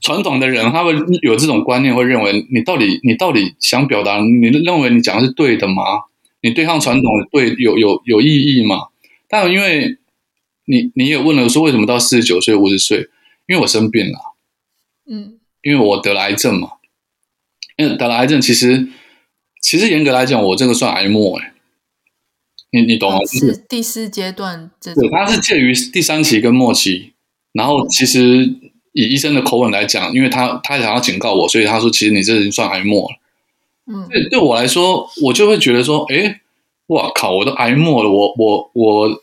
Speaker 2: 传统的人，他们有这种观念，会认为你到底你到底想表达，你认为你讲的是对的吗？你对抗传统的对有有有意义吗？但因为你你也问了说为什么到四十九岁五十岁？因为我生病了，嗯，因为我得了癌症嘛。因为得了癌症，其实其实严格来讲，我这个算癌末哎。你你懂吗？
Speaker 1: 是第四阶段
Speaker 2: 对，它是介于第三期跟末期。然后其实以医生的口吻来讲，因为他他想要警告我，所以他说，其实你这已经算癌末了。嗯，对，对我来说，我就会觉得说，哎，哇靠，我都癌末了，我我我。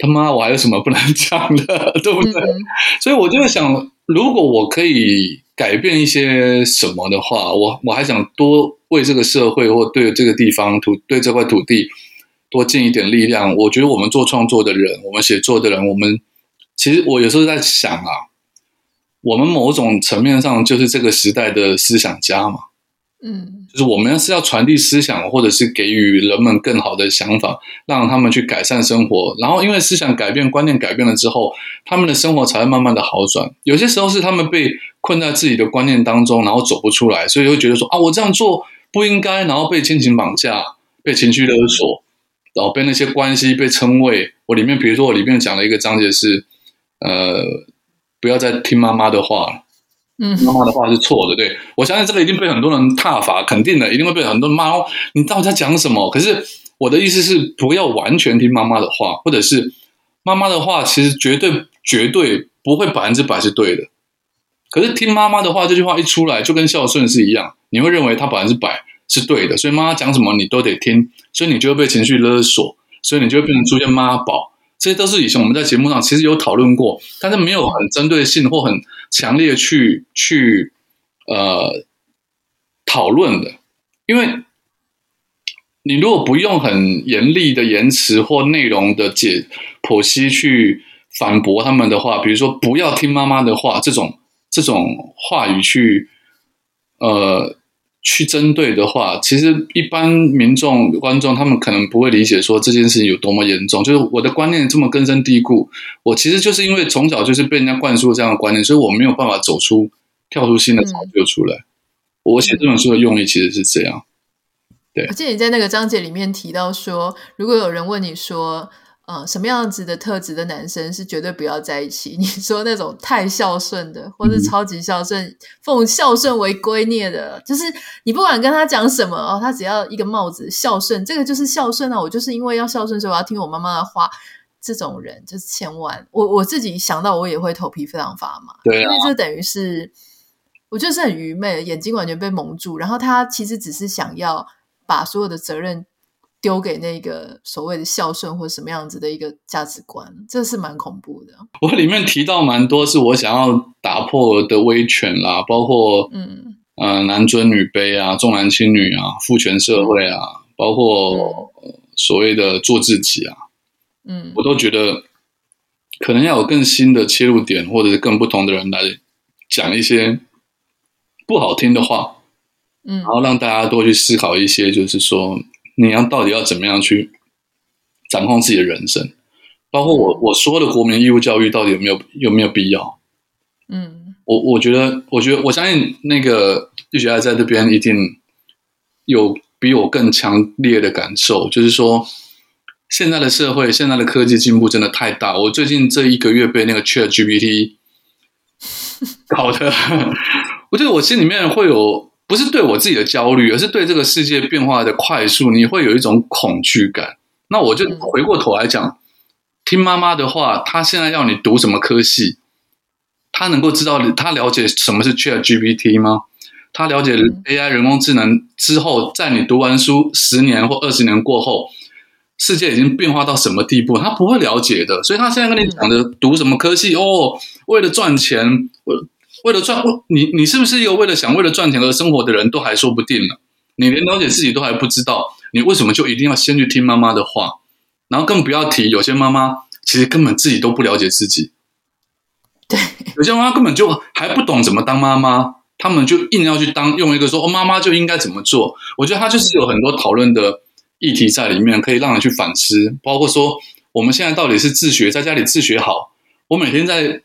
Speaker 2: 他妈，我还有什么不能讲的，对不对？嗯、所以我就会想，如果我可以改变一些什么的话，我我还想多为这个社会或对这个地方土对这块土地多尽一点力量。我觉得我们做创作的人，我们写作的人，我们其实我有时候在想啊，我们某种层面上就是这个时代的思想家嘛。嗯，就是我们是要传递思想，或者是给予人们更好的想法，让他们去改善生活。然后，因为思想改变、观念改变了之后，他们的生活才会慢慢的好转。有些时候是他们被困在自己的观念当中，然后走不出来，所以会觉得说啊，我这样做不应该，然后被亲情绑架、被情绪勒索，然后被那些关系被称谓。我里面，比如说我里面讲了一个章节是，呃，不要再听妈妈的话了。嗯，妈妈的话是错的，对，我相信这个一定被很多人挞伐，肯定的，一定会被很多人骂。你到底在讲什么？可是我的意思是，不要完全听妈妈的话，或者是妈妈的话，其实绝对绝对不会百分之百是对的。可是听妈妈的话这句话一出来，就跟孝顺是一样，你会认为他百分之百是对的，所以妈妈讲什么你都得听，所以你就会被情绪勒索，所以你就会变成出现妈宝。这些都是以前我们在节目上其实有讨论过，但是没有很针对性或很强烈去去呃讨论的。因为你如果不用很严厉的言辞或内容的解剖析去反驳他们的话，比如说不要听妈妈的话这种这种话语去呃。去针对的话，其实一般民众、观众他们可能不会理解说这件事情有多么严重。就是我的观念这么根深蒂固，我其实就是因为从小就是被人家灌输这样的观念，所以我没有办法走出、跳出新的潮流出来。嗯、我写这本书的用意其实是这样。对，
Speaker 1: 而且你在那个章节里面提到说，如果有人问你说，呃，什么样子的特质的男生是绝对不要在一起？你说那种太孝顺的，或是超级孝顺、奉孝顺为圭臬的，就是你不管跟他讲什么哦，他只要一个帽子孝顺，这个就是孝顺啊！我就是因为要孝顺，所以我要听我妈妈的话。这种人就是千万，我我自己想到我也会头皮非常发麻，
Speaker 2: 对啊，
Speaker 1: 因为这等于是我觉得是很愚昧，眼睛完全被蒙住，然后他其实只是想要把所有的责任。丢给那个所谓的孝顺或什么样子的一个价值观，这是蛮恐怖的。
Speaker 2: 我里面提到蛮多是我想要打破的威权啦，包括嗯呃男尊女卑啊，重男轻女啊，父权社会啊，包括所谓的做自己啊，嗯，我都觉得可能要有更新的切入点，或者是更不同的人来讲一些不好听的话，嗯，然后让大家多去思考一些，就是说。你要到底要怎么样去掌控自己的人生？包括我我说的国民义务教育到底有没有有没有必要？嗯，我我觉得，我觉得我相信那个玉雪爱在这边一定有比我更强烈的感受，就是说现在的社会，现在的科技进步真的太大。我最近这一个月被那个 ChatGPT 搞的，我觉得我心里面会有。不是对我自己的焦虑，而是对这个世界变化的快速，你会有一种恐惧感。那我就回过头来讲，听妈妈的话，她现在要你读什么科系，她能够知道，她了解什么是 ChatGPT 吗？她了解 AI 人工智能之后，在你读完书十年或二十年过后，世界已经变化到什么地步？她不会了解的。所以她现在跟你讲的读什么科系哦，为了赚钱，为了赚，你你是不是一个为了想为了赚钱而生活的人都还说不定呢？你连了解自己都还不知道，你为什么就一定要先去听妈妈的话？然后更不要提有些妈妈其实根本自己都不了解自己。
Speaker 1: 对，
Speaker 2: 有些妈妈根本就还不懂怎么当妈妈，他们就硬要去当，用一个说哦，妈妈就应该怎么做。我觉得他就是有很多讨论的议题在里面，可以让人去反思。包括说我们现在到底是自学，在家里自学好，我每天在。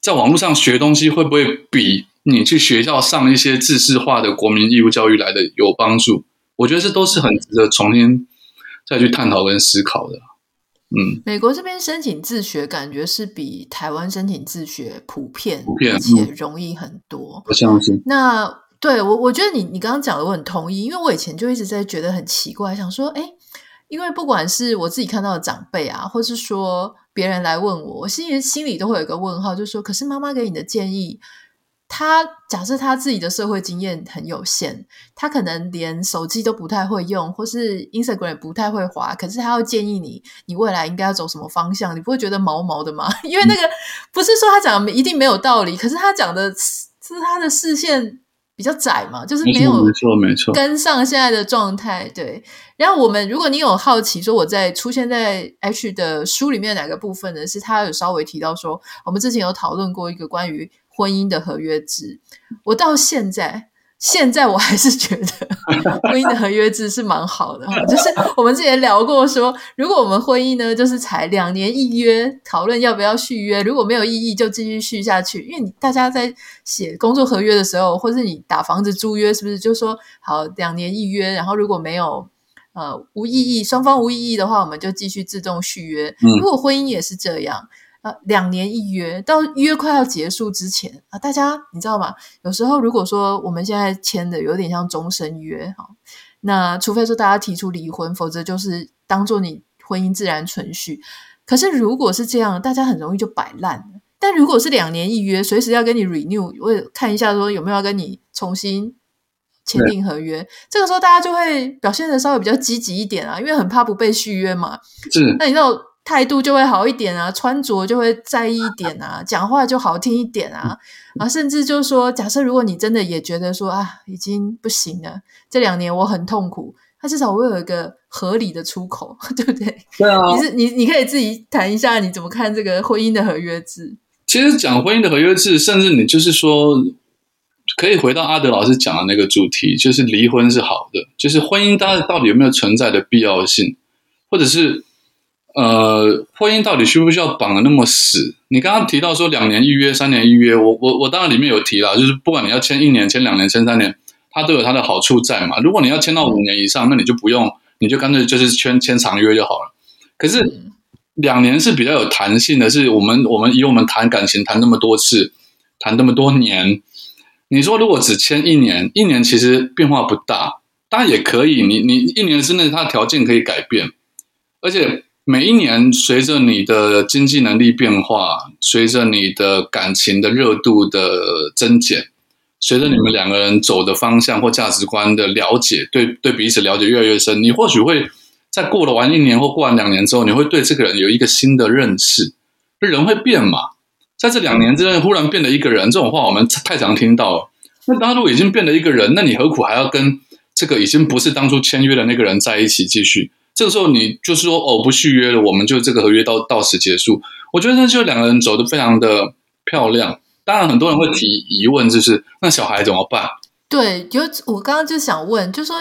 Speaker 2: 在网络上学东西会不会比你去学校上一些制式化的国民义务教育来的有帮助？我觉得这都是很值得重新再去探讨跟思考的。嗯，
Speaker 1: 美国这边申请自学，感觉是比台湾申请自学普遍，
Speaker 2: 普遍
Speaker 1: 而且容易很多。
Speaker 2: 我相信。
Speaker 1: 那对我，我觉得你你刚刚讲的我很同意，因为我以前就一直在觉得很奇怪，想说，哎，因为不管是我自己看到的长辈啊，或是说。别人来问我，我心里心里都会有一个问号，就是说，可是妈妈给你的建议，他假设他自己的社会经验很有限，他可能连手机都不太会用，或是 Instagram 不太会滑，可是他要建议你，你未来应该要走什么方向，你不会觉得毛毛的吗？因为那个不是说他讲的一定没有道理，可是他讲的是他的视线。比较窄嘛，就是没有
Speaker 2: 没错没错
Speaker 1: 跟上现在的状态。对，然后我们如果你有好奇说我在出现在 H 的书里面哪个部分呢？是他有稍微提到说，我们之前有讨论过一个关于婚姻的合约制，我到现在。现在我还是觉得 婚姻的合约制是蛮好的，就是我们之前聊过说，如果我们婚姻呢，就是才两年一约，讨论要不要续约，如果没有异议就继续续下去。因为你大家在写工作合约的时候，或是你打房子租约，是不是就说好两年一约，然后如果没有呃无异议，双方无异议的话，我们就继续自动续约。如果婚姻也是这样。呃，两年一约，到约快要结束之前啊，大家你知道吗？有时候如果说我们现在签的有点像终身约哈，那除非说大家提出离婚，否则就是当做你婚姻自然存续。可是如果是这样，大家很容易就摆烂。但如果是两年一约，随时要跟你 renew，我看一下说有没有要跟你重新签订合约，这个时候大家就会表现的稍微比较积极一点啊，因为很怕不被续约嘛。
Speaker 2: 是，
Speaker 1: 那你知道。态度就会好一点啊，穿着就会在意一点啊，讲话就好听一点啊，啊，甚至就是说，假设如果你真的也觉得说啊，已经不行了，这两年我很痛苦，他至少我有一个合理的出口，对不对？
Speaker 2: 对啊，
Speaker 1: 你是你，你可以自己谈一下你怎么看这个婚姻的合约制。
Speaker 2: 其实讲婚姻的合约制，甚至你就是说，可以回到阿德老师讲的那个主题，就是离婚是好的，就是婚姻它到底有没有存在的必要性，或者是。呃，婚姻到底需不需要绑得那么死？你刚刚提到说两年一约、三年一约，我我我当然里面有提了，就是不管你要签一年、签两年、签三年，它都有它的好处在嘛。如果你要签到五年以上，那你就不用，你就干脆就是签签长约就好了。可是两年是比较有弹性的，是我们我们以我们谈感情谈那么多次，谈那么多年。你说如果只签一年，一年其实变化不大，当然也可以。你你一年之内，它的条件可以改变，而且每一年随着你的经济能力变化，随着你的感情的热度的增减，随着你们两个人走的方向或价值观的了解，对对彼此了解越来越深，你或许会在过了完一年或过完两年之后，你会对这个人有一个新的认识。人会变嘛？在这两年之内，忽然变了一个人，这种话我们太常听到了。那当如果已经变了一个人，那你何苦还要跟这个已经不是当初签约的那个人在一起继续？这个时候你就是说哦，不续约了，我们就这个合约到到此结束。我觉得那就两个人走得非常的漂亮。当然，很多人会提疑问，就是那小孩怎么办？
Speaker 1: 对，就我刚刚就想问，就说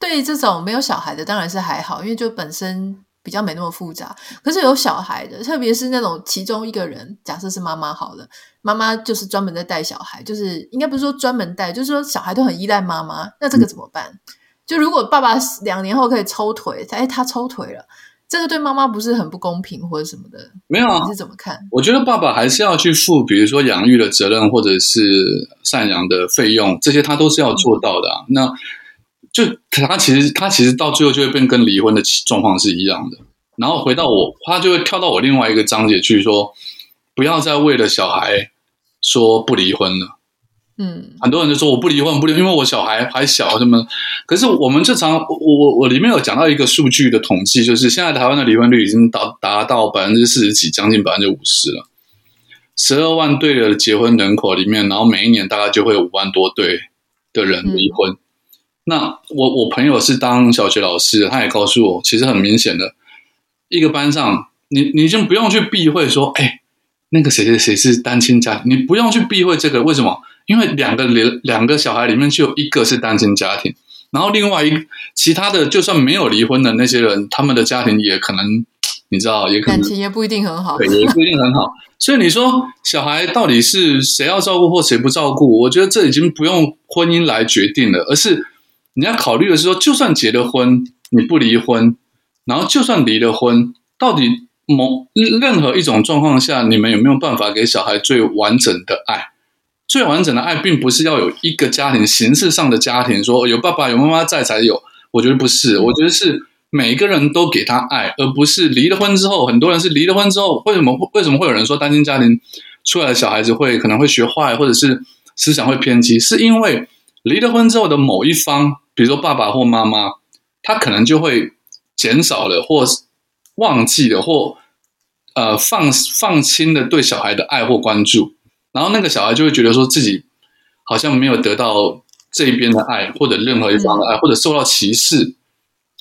Speaker 1: 对这种没有小孩的，当然是还好，因为就本身。比较没那么复杂，可是有小孩的，特别是那种其中一个人，假设是妈妈好了，妈妈就是专门在带小孩，就是应该不是说专门带，就是说小孩都很依赖妈妈，那这个怎么办？嗯、就如果爸爸两年后可以抽腿，哎，他抽腿了，这个对妈妈不是很不公平或者什么的？
Speaker 2: 没有啊，
Speaker 1: 你是怎么看？
Speaker 2: 我觉得爸爸还是要去负，比如说养育的责任，或者是赡养的费用，这些他都是要做到的啊。嗯、那。就他其实他其实到最后就会变跟离婚的状况是一样的，然后回到我，他就会跳到我另外一个章节去说，不要再为了小孩说不离婚了。嗯，很多人就说我不离婚不离婚，因为我小孩还小什么。可是我们这常我我我里面有讲到一个数据的统计，就是现在台湾的离婚率已经达达到百分之四十几，将近百分之五十了。十二万对的结婚人口里面，然后每一年大概就会有五万多对的人离婚。那我我朋友是当小学老师，他也告诉我，其实很明显的，一个班上，你你就不用去避讳说，哎，那个谁谁谁是单亲家庭，你不用去避讳这个，为什么？因为两个两两个小孩里面就有一个是单亲家庭，然后另外一其他的就算没有离婚的那些人，他们的家庭也可能，你知道，也可能感
Speaker 1: 情也不一定很好，
Speaker 2: 对，也不一定很好。所以你说小孩到底是谁要照顾或谁不照顾？我觉得这已经不用婚姻来决定了，而是。你要考虑的是说，就算结了婚，你不离婚，然后就算离了婚，到底某任何一种状况下，你们有没有办法给小孩最完整的爱？最完整的爱，并不是要有一个家庭形式上的家庭，说有爸爸有妈妈在才有。我觉得不是，我觉得是每一个人都给他爱，而不是离了婚之后，很多人是离了婚之后，为什么为什么会有人说单亲家庭出来的小孩子会可能会学坏，或者是思想会偏激？是因为。离了婚之后的某一方，比如说爸爸或妈妈，他可能就会减少了，或忘记了，或呃放放轻了对小孩的爱或关注，然后那个小孩就会觉得说自己好像没有得到这一边的爱，或者任何一方的爱，或者受到歧视。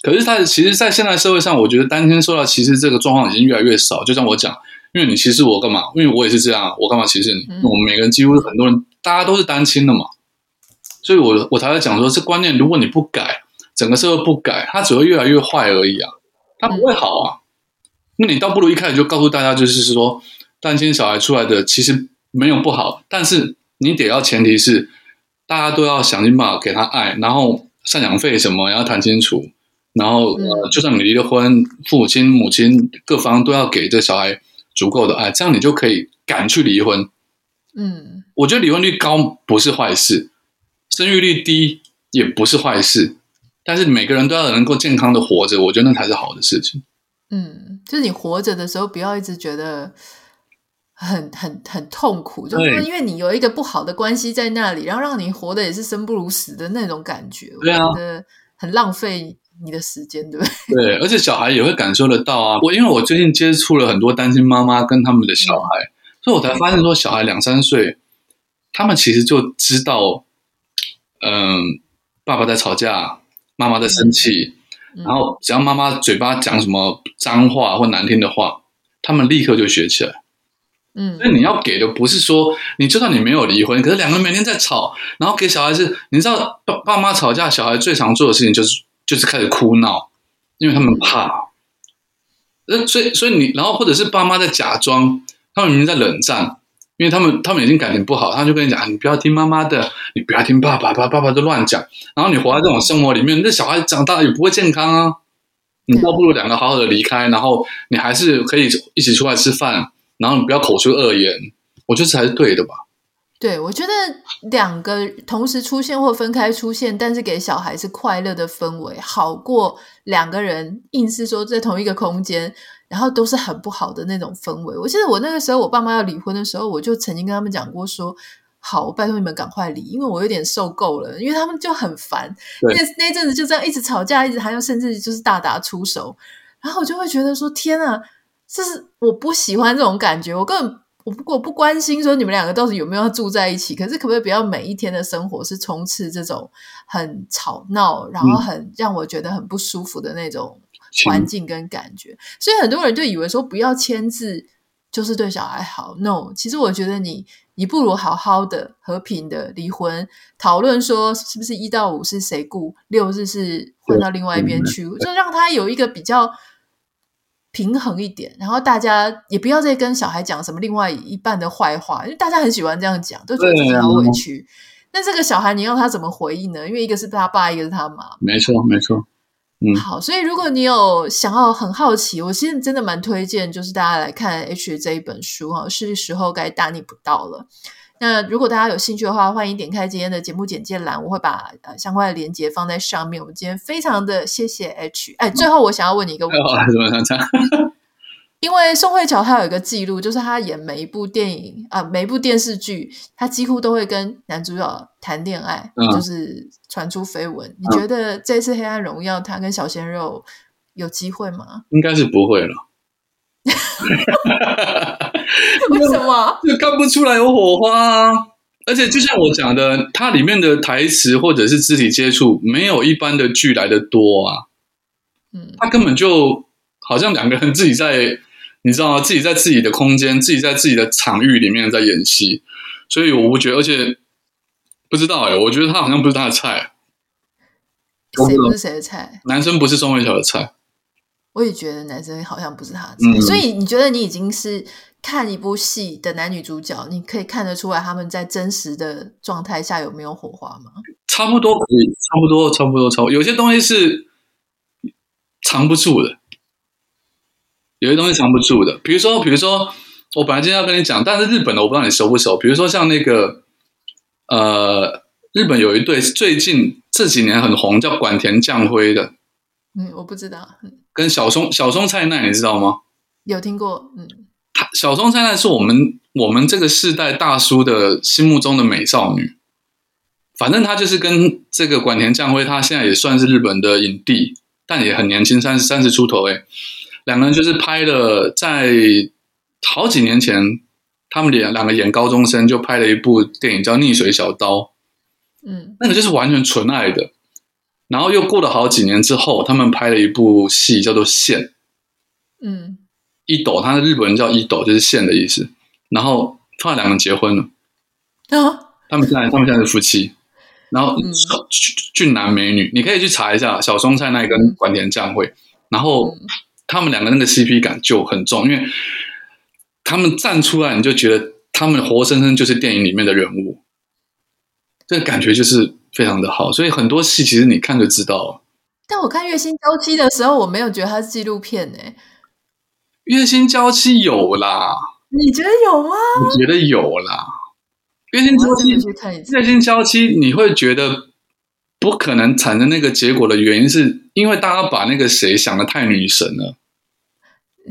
Speaker 2: 可是他其实，在现在社会上，我觉得单亲受到歧视这个状况已经越来越少。就像我讲，因为你歧视我干嘛？因为我也是这样，我干嘛歧视你？我们每个人几乎很多人，大家都是单亲的嘛。所以我，我我才会讲说，这观念，如果你不改，整个社会不改，它只会越来越坏而已啊，它不会好啊。那你倒不如一开始就告诉大家，就是说，单亲小孩出来的其实没有不好，但是你得要前提是，大家都要想尽办法给他爱，然后赡养费什么也要谈清楚，然后呃，就算你离了婚，父亲、母亲各方都要给这小孩足够的爱，这样你就可以敢去离婚。嗯，我觉得离婚率高不是坏事。生育率低也不是坏事，但是每个人都要能够健康的活着，我觉得那才是好的事情。
Speaker 1: 嗯，就是你活着的时候，不要一直觉得很 很很痛苦，就是因为你有一个不好的关系在那里，然后让你活的也是生不如死的那种感觉，对啊，我觉得很浪费你的时间，对不对？
Speaker 2: 对，而且小孩也会感受得到啊。我因为我最近接触了很多单亲妈妈跟他们的小孩，嗯、所以我才发现说，小孩两三岁，他们其实就知道。嗯，爸爸在吵架，妈妈在生气，嗯、然后只要妈妈嘴巴讲什么脏话或难听的话，他们立刻就学起来。嗯，所以你要给的不是说，你就算你没有离婚，可是两个人每天在吵，然后给小孩子，你知道爸爸妈吵架，小孩最常做的事情就是就是开始哭闹，因为他们怕。嗯，所以所以你，然后或者是爸妈在假装，他们明明在冷战。因为他们他们已经感情不好，他就跟你讲，你不要听妈妈的，你不要听爸爸，爸爸爸都乱讲。然后你活在这种生活里面，那小孩长大也不会健康啊。你倒不如两个好好的离开，然后你还是可以一起出来吃饭，然后你不要口出恶言，我觉得这才是对的吧。
Speaker 1: 对，我觉得两个同时出现或分开出现，但是给小孩是快乐的氛围，好过两个人硬是说在同一个空间，然后都是很不好的那种氛围。我记得我那个时候，我爸妈要离婚的时候，我就曾经跟他们讲过说，好，我拜托你们赶快离，因为我有点受够了，因为他们就很烦，那那阵子就这样一直吵架，一直还要甚至就是大打出手，然后我就会觉得说，天啊，这是我不喜欢这种感觉，我根本。我不过不关心说你们两个到底有没有要住在一起，可是可不可以不要每一天的生活是充斥这种很吵闹，然后很让我觉得很不舒服的那种环境跟感觉？所以很多人就以为说不要签字就是对小孩好。No，其实我觉得你你不如好好的和平的离婚，讨论说是不是一到五是谁顾，六日是换到另外一边去，就让他有一个比较。平衡一点，然后大家也不要再跟小孩讲什么另外一半的坏话，因为大家很喜欢这样讲，都觉得自己好委屈。那这个小孩你让他怎么回应呢？因为一个是他爸，一个是他妈。
Speaker 2: 没错，没错。嗯，
Speaker 1: 好，所以如果你有想要很好奇，我现在真的蛮推荐，就是大家来看 H 这一本书哈，是时候该大逆不道了。那如果大家有兴趣的话，欢迎点开今天的节目简介栏，我会把呃相关的链接放在上面。我们今天非常的谢谢 H，哎，最后我想要问你一个问题，因为宋慧乔她有一个记录，就是她演每一部电影啊、呃，每一部电视剧，她几乎都会跟男主角谈恋爱，嗯、就是传出绯闻。你觉得这次《黑暗荣耀》她跟小鲜肉有机会吗？
Speaker 2: 应该是不会了。
Speaker 1: 为什么？
Speaker 2: 就看不出来有火花啊！而且就像我讲的，它里面的台词或者是肢体接触，没有一般的剧来的多啊。嗯，他根本就好像两个人自己在，你知道吗？自己在自己的空间，自己在自己的场域里面在演戏。所以我不觉得，而且不知道哎、欸，我觉得他好像不是他的菜。
Speaker 1: 谁不是谁的菜？
Speaker 2: 男生不是宋慧乔的菜。
Speaker 1: 我也觉得男生好像不是他的菜，嗯、所以你觉得你已经是看一部戏的男女主角，你可以看得出来他们在真实的状态下有没有火花吗？
Speaker 2: 差不多差不多，差不多，差不多。有些东西是藏不住的，有些东西藏不住的。比如说，比如说，我本来今天要跟你讲，但是日本的我不知道你熟不熟。比如说像那个，呃，日本有一对最近这几年很红，叫管田将辉的。
Speaker 1: 嗯，我不知道。
Speaker 2: 跟小松小松菜奈，你知道吗？
Speaker 1: 有听过。嗯，
Speaker 2: 他小松菜奈是我们我们这个世代大叔的心目中的美少女。反正她就是跟这个管田将辉，他现在也算是日本的影帝，但也很年轻，三十三十出头。诶，两个人就是拍了，在好几年前，他们两两个演高中生，就拍了一部电影叫《溺水小刀》。嗯，那个就是完全纯爱的。然后又过了好几年之后，他们拍了一部戏叫做《线》。嗯，伊斗，他的日本人叫一斗，就是线的意思。然后他们两个人结婚了。啊，他们现在他们现在是夫妻。然后俊俊男美女，你可以去查一下小松菜奈跟管田将辉。然后他们两个那个 CP 感就很重，因为他们站出来，你就觉得他们活生生就是电影里面的人物。这个感觉就是。非常的好，所以很多戏其实你看就知道了。
Speaker 1: 但我看《月薪娇妻》的时候，我没有觉得它是纪录片诶。
Speaker 2: 《月薪娇妻》有啦，
Speaker 1: 你觉得有吗？
Speaker 2: 我觉得有啦，《月薪娇妻》月薪娇妻》你会觉得不可能产生那个结果的原因，是因为大家把那个谁想的太女神了。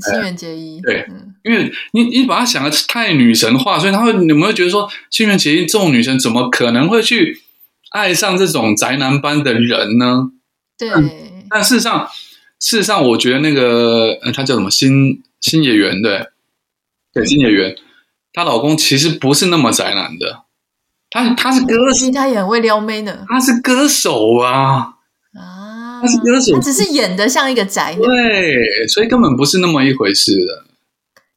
Speaker 1: 新垣结衣，
Speaker 2: 对，嗯、因为你你把她想的太女神化，所以他会你们会觉得说，新垣结衣这种女神怎么可能会去？爱上这种宅男般的人呢？
Speaker 1: 对，
Speaker 2: 但事实上，事实上，我觉得那个，呃，他叫什么？新新演员，对，对，新演员，她老公其实不是那么宅男的，他他是歌手，
Speaker 1: 他也很会撩妹呢，
Speaker 2: 他是歌手啊，啊，他是歌手，
Speaker 1: 他只是演的像一个宅男，
Speaker 2: 对，所以根本不是那么一回事的。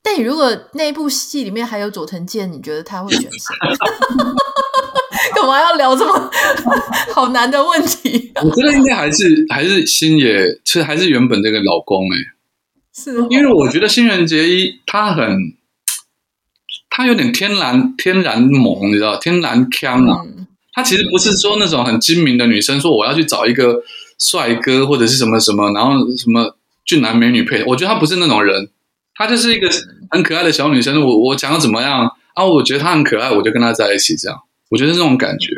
Speaker 1: 但你如果那一部戏里面还有佐藤健，你觉得他会选谁？干嘛要聊这么 好难的问题？
Speaker 2: 我觉得应该还是还是星野，其实还是原本这个老公哎、欸，
Speaker 1: 是、哦，
Speaker 2: 因为我觉得新垣结衣她很，她有点天然天然萌，你知道，天然腔啊。他、嗯、其实不是说那种很精明的女生，说我要去找一个帅哥或者是什么什么，然后什么俊男美女配。我觉得她不是那种人，她就是一个很可爱的小女生。我我想要怎么样啊？我觉得她很可爱，我就跟她在一起。这样，我觉得是这种感觉。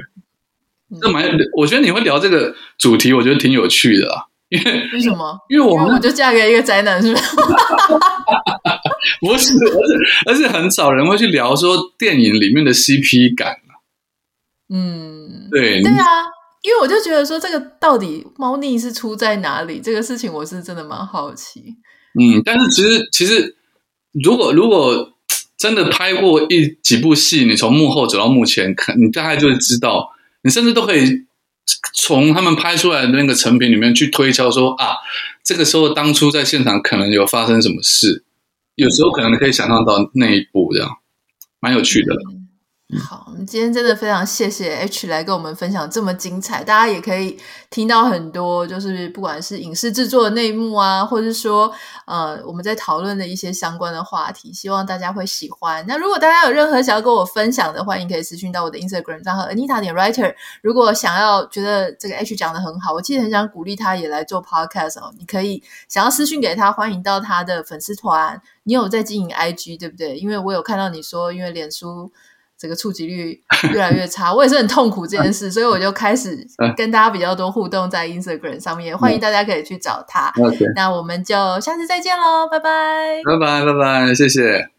Speaker 2: 这蛮，我觉得你会聊这个主题，我觉得挺有趣的啊。因为
Speaker 1: 为什么？
Speaker 2: 因为我们
Speaker 1: 我就嫁给一个宅男，是不是？
Speaker 2: 不是，而是而是很少人会去聊说电影里面的 CP 感。
Speaker 1: 嗯，
Speaker 2: 对
Speaker 1: 对啊，因为我就觉得说，这个到底猫腻是出在哪里？这个事情我是真的蛮好奇。
Speaker 2: 嗯，但是其实其实，如果如果真的拍过一几部戏，你从幕后走到幕前，可你大概就会知道，你甚至都可以从他们拍出来的那个成品里面去推敲说啊，这个时候当初在现场可能有发生什么事，有时候可能你可以想象到那一步，这样蛮有趣的。
Speaker 1: 好，我们今天真的非常谢谢 H 来跟我们分享这么精彩，大家也可以听到很多，就是不管是影视制作的内幕啊，或者是说呃我们在讨论的一些相关的话题，希望大家会喜欢。那如果大家有任何想要跟我分享的，欢迎可以私讯到我的 Instagram 账号 Anita 点 Writer。如果想要觉得这个 H 讲得很好，我其实很想鼓励他也来做 Podcast 哦，你可以想要私讯给他，欢迎到他的粉丝团。你有在经营 IG 对不对？因为我有看到你说，因为脸书。这个触及率越来越差，我也是很痛苦这件事，所以我就开始跟大家比较多互动在 Instagram 上面，欢迎大家可以去找他。那我们就下次再见喽，拜拜，
Speaker 2: 拜拜，拜拜，谢谢。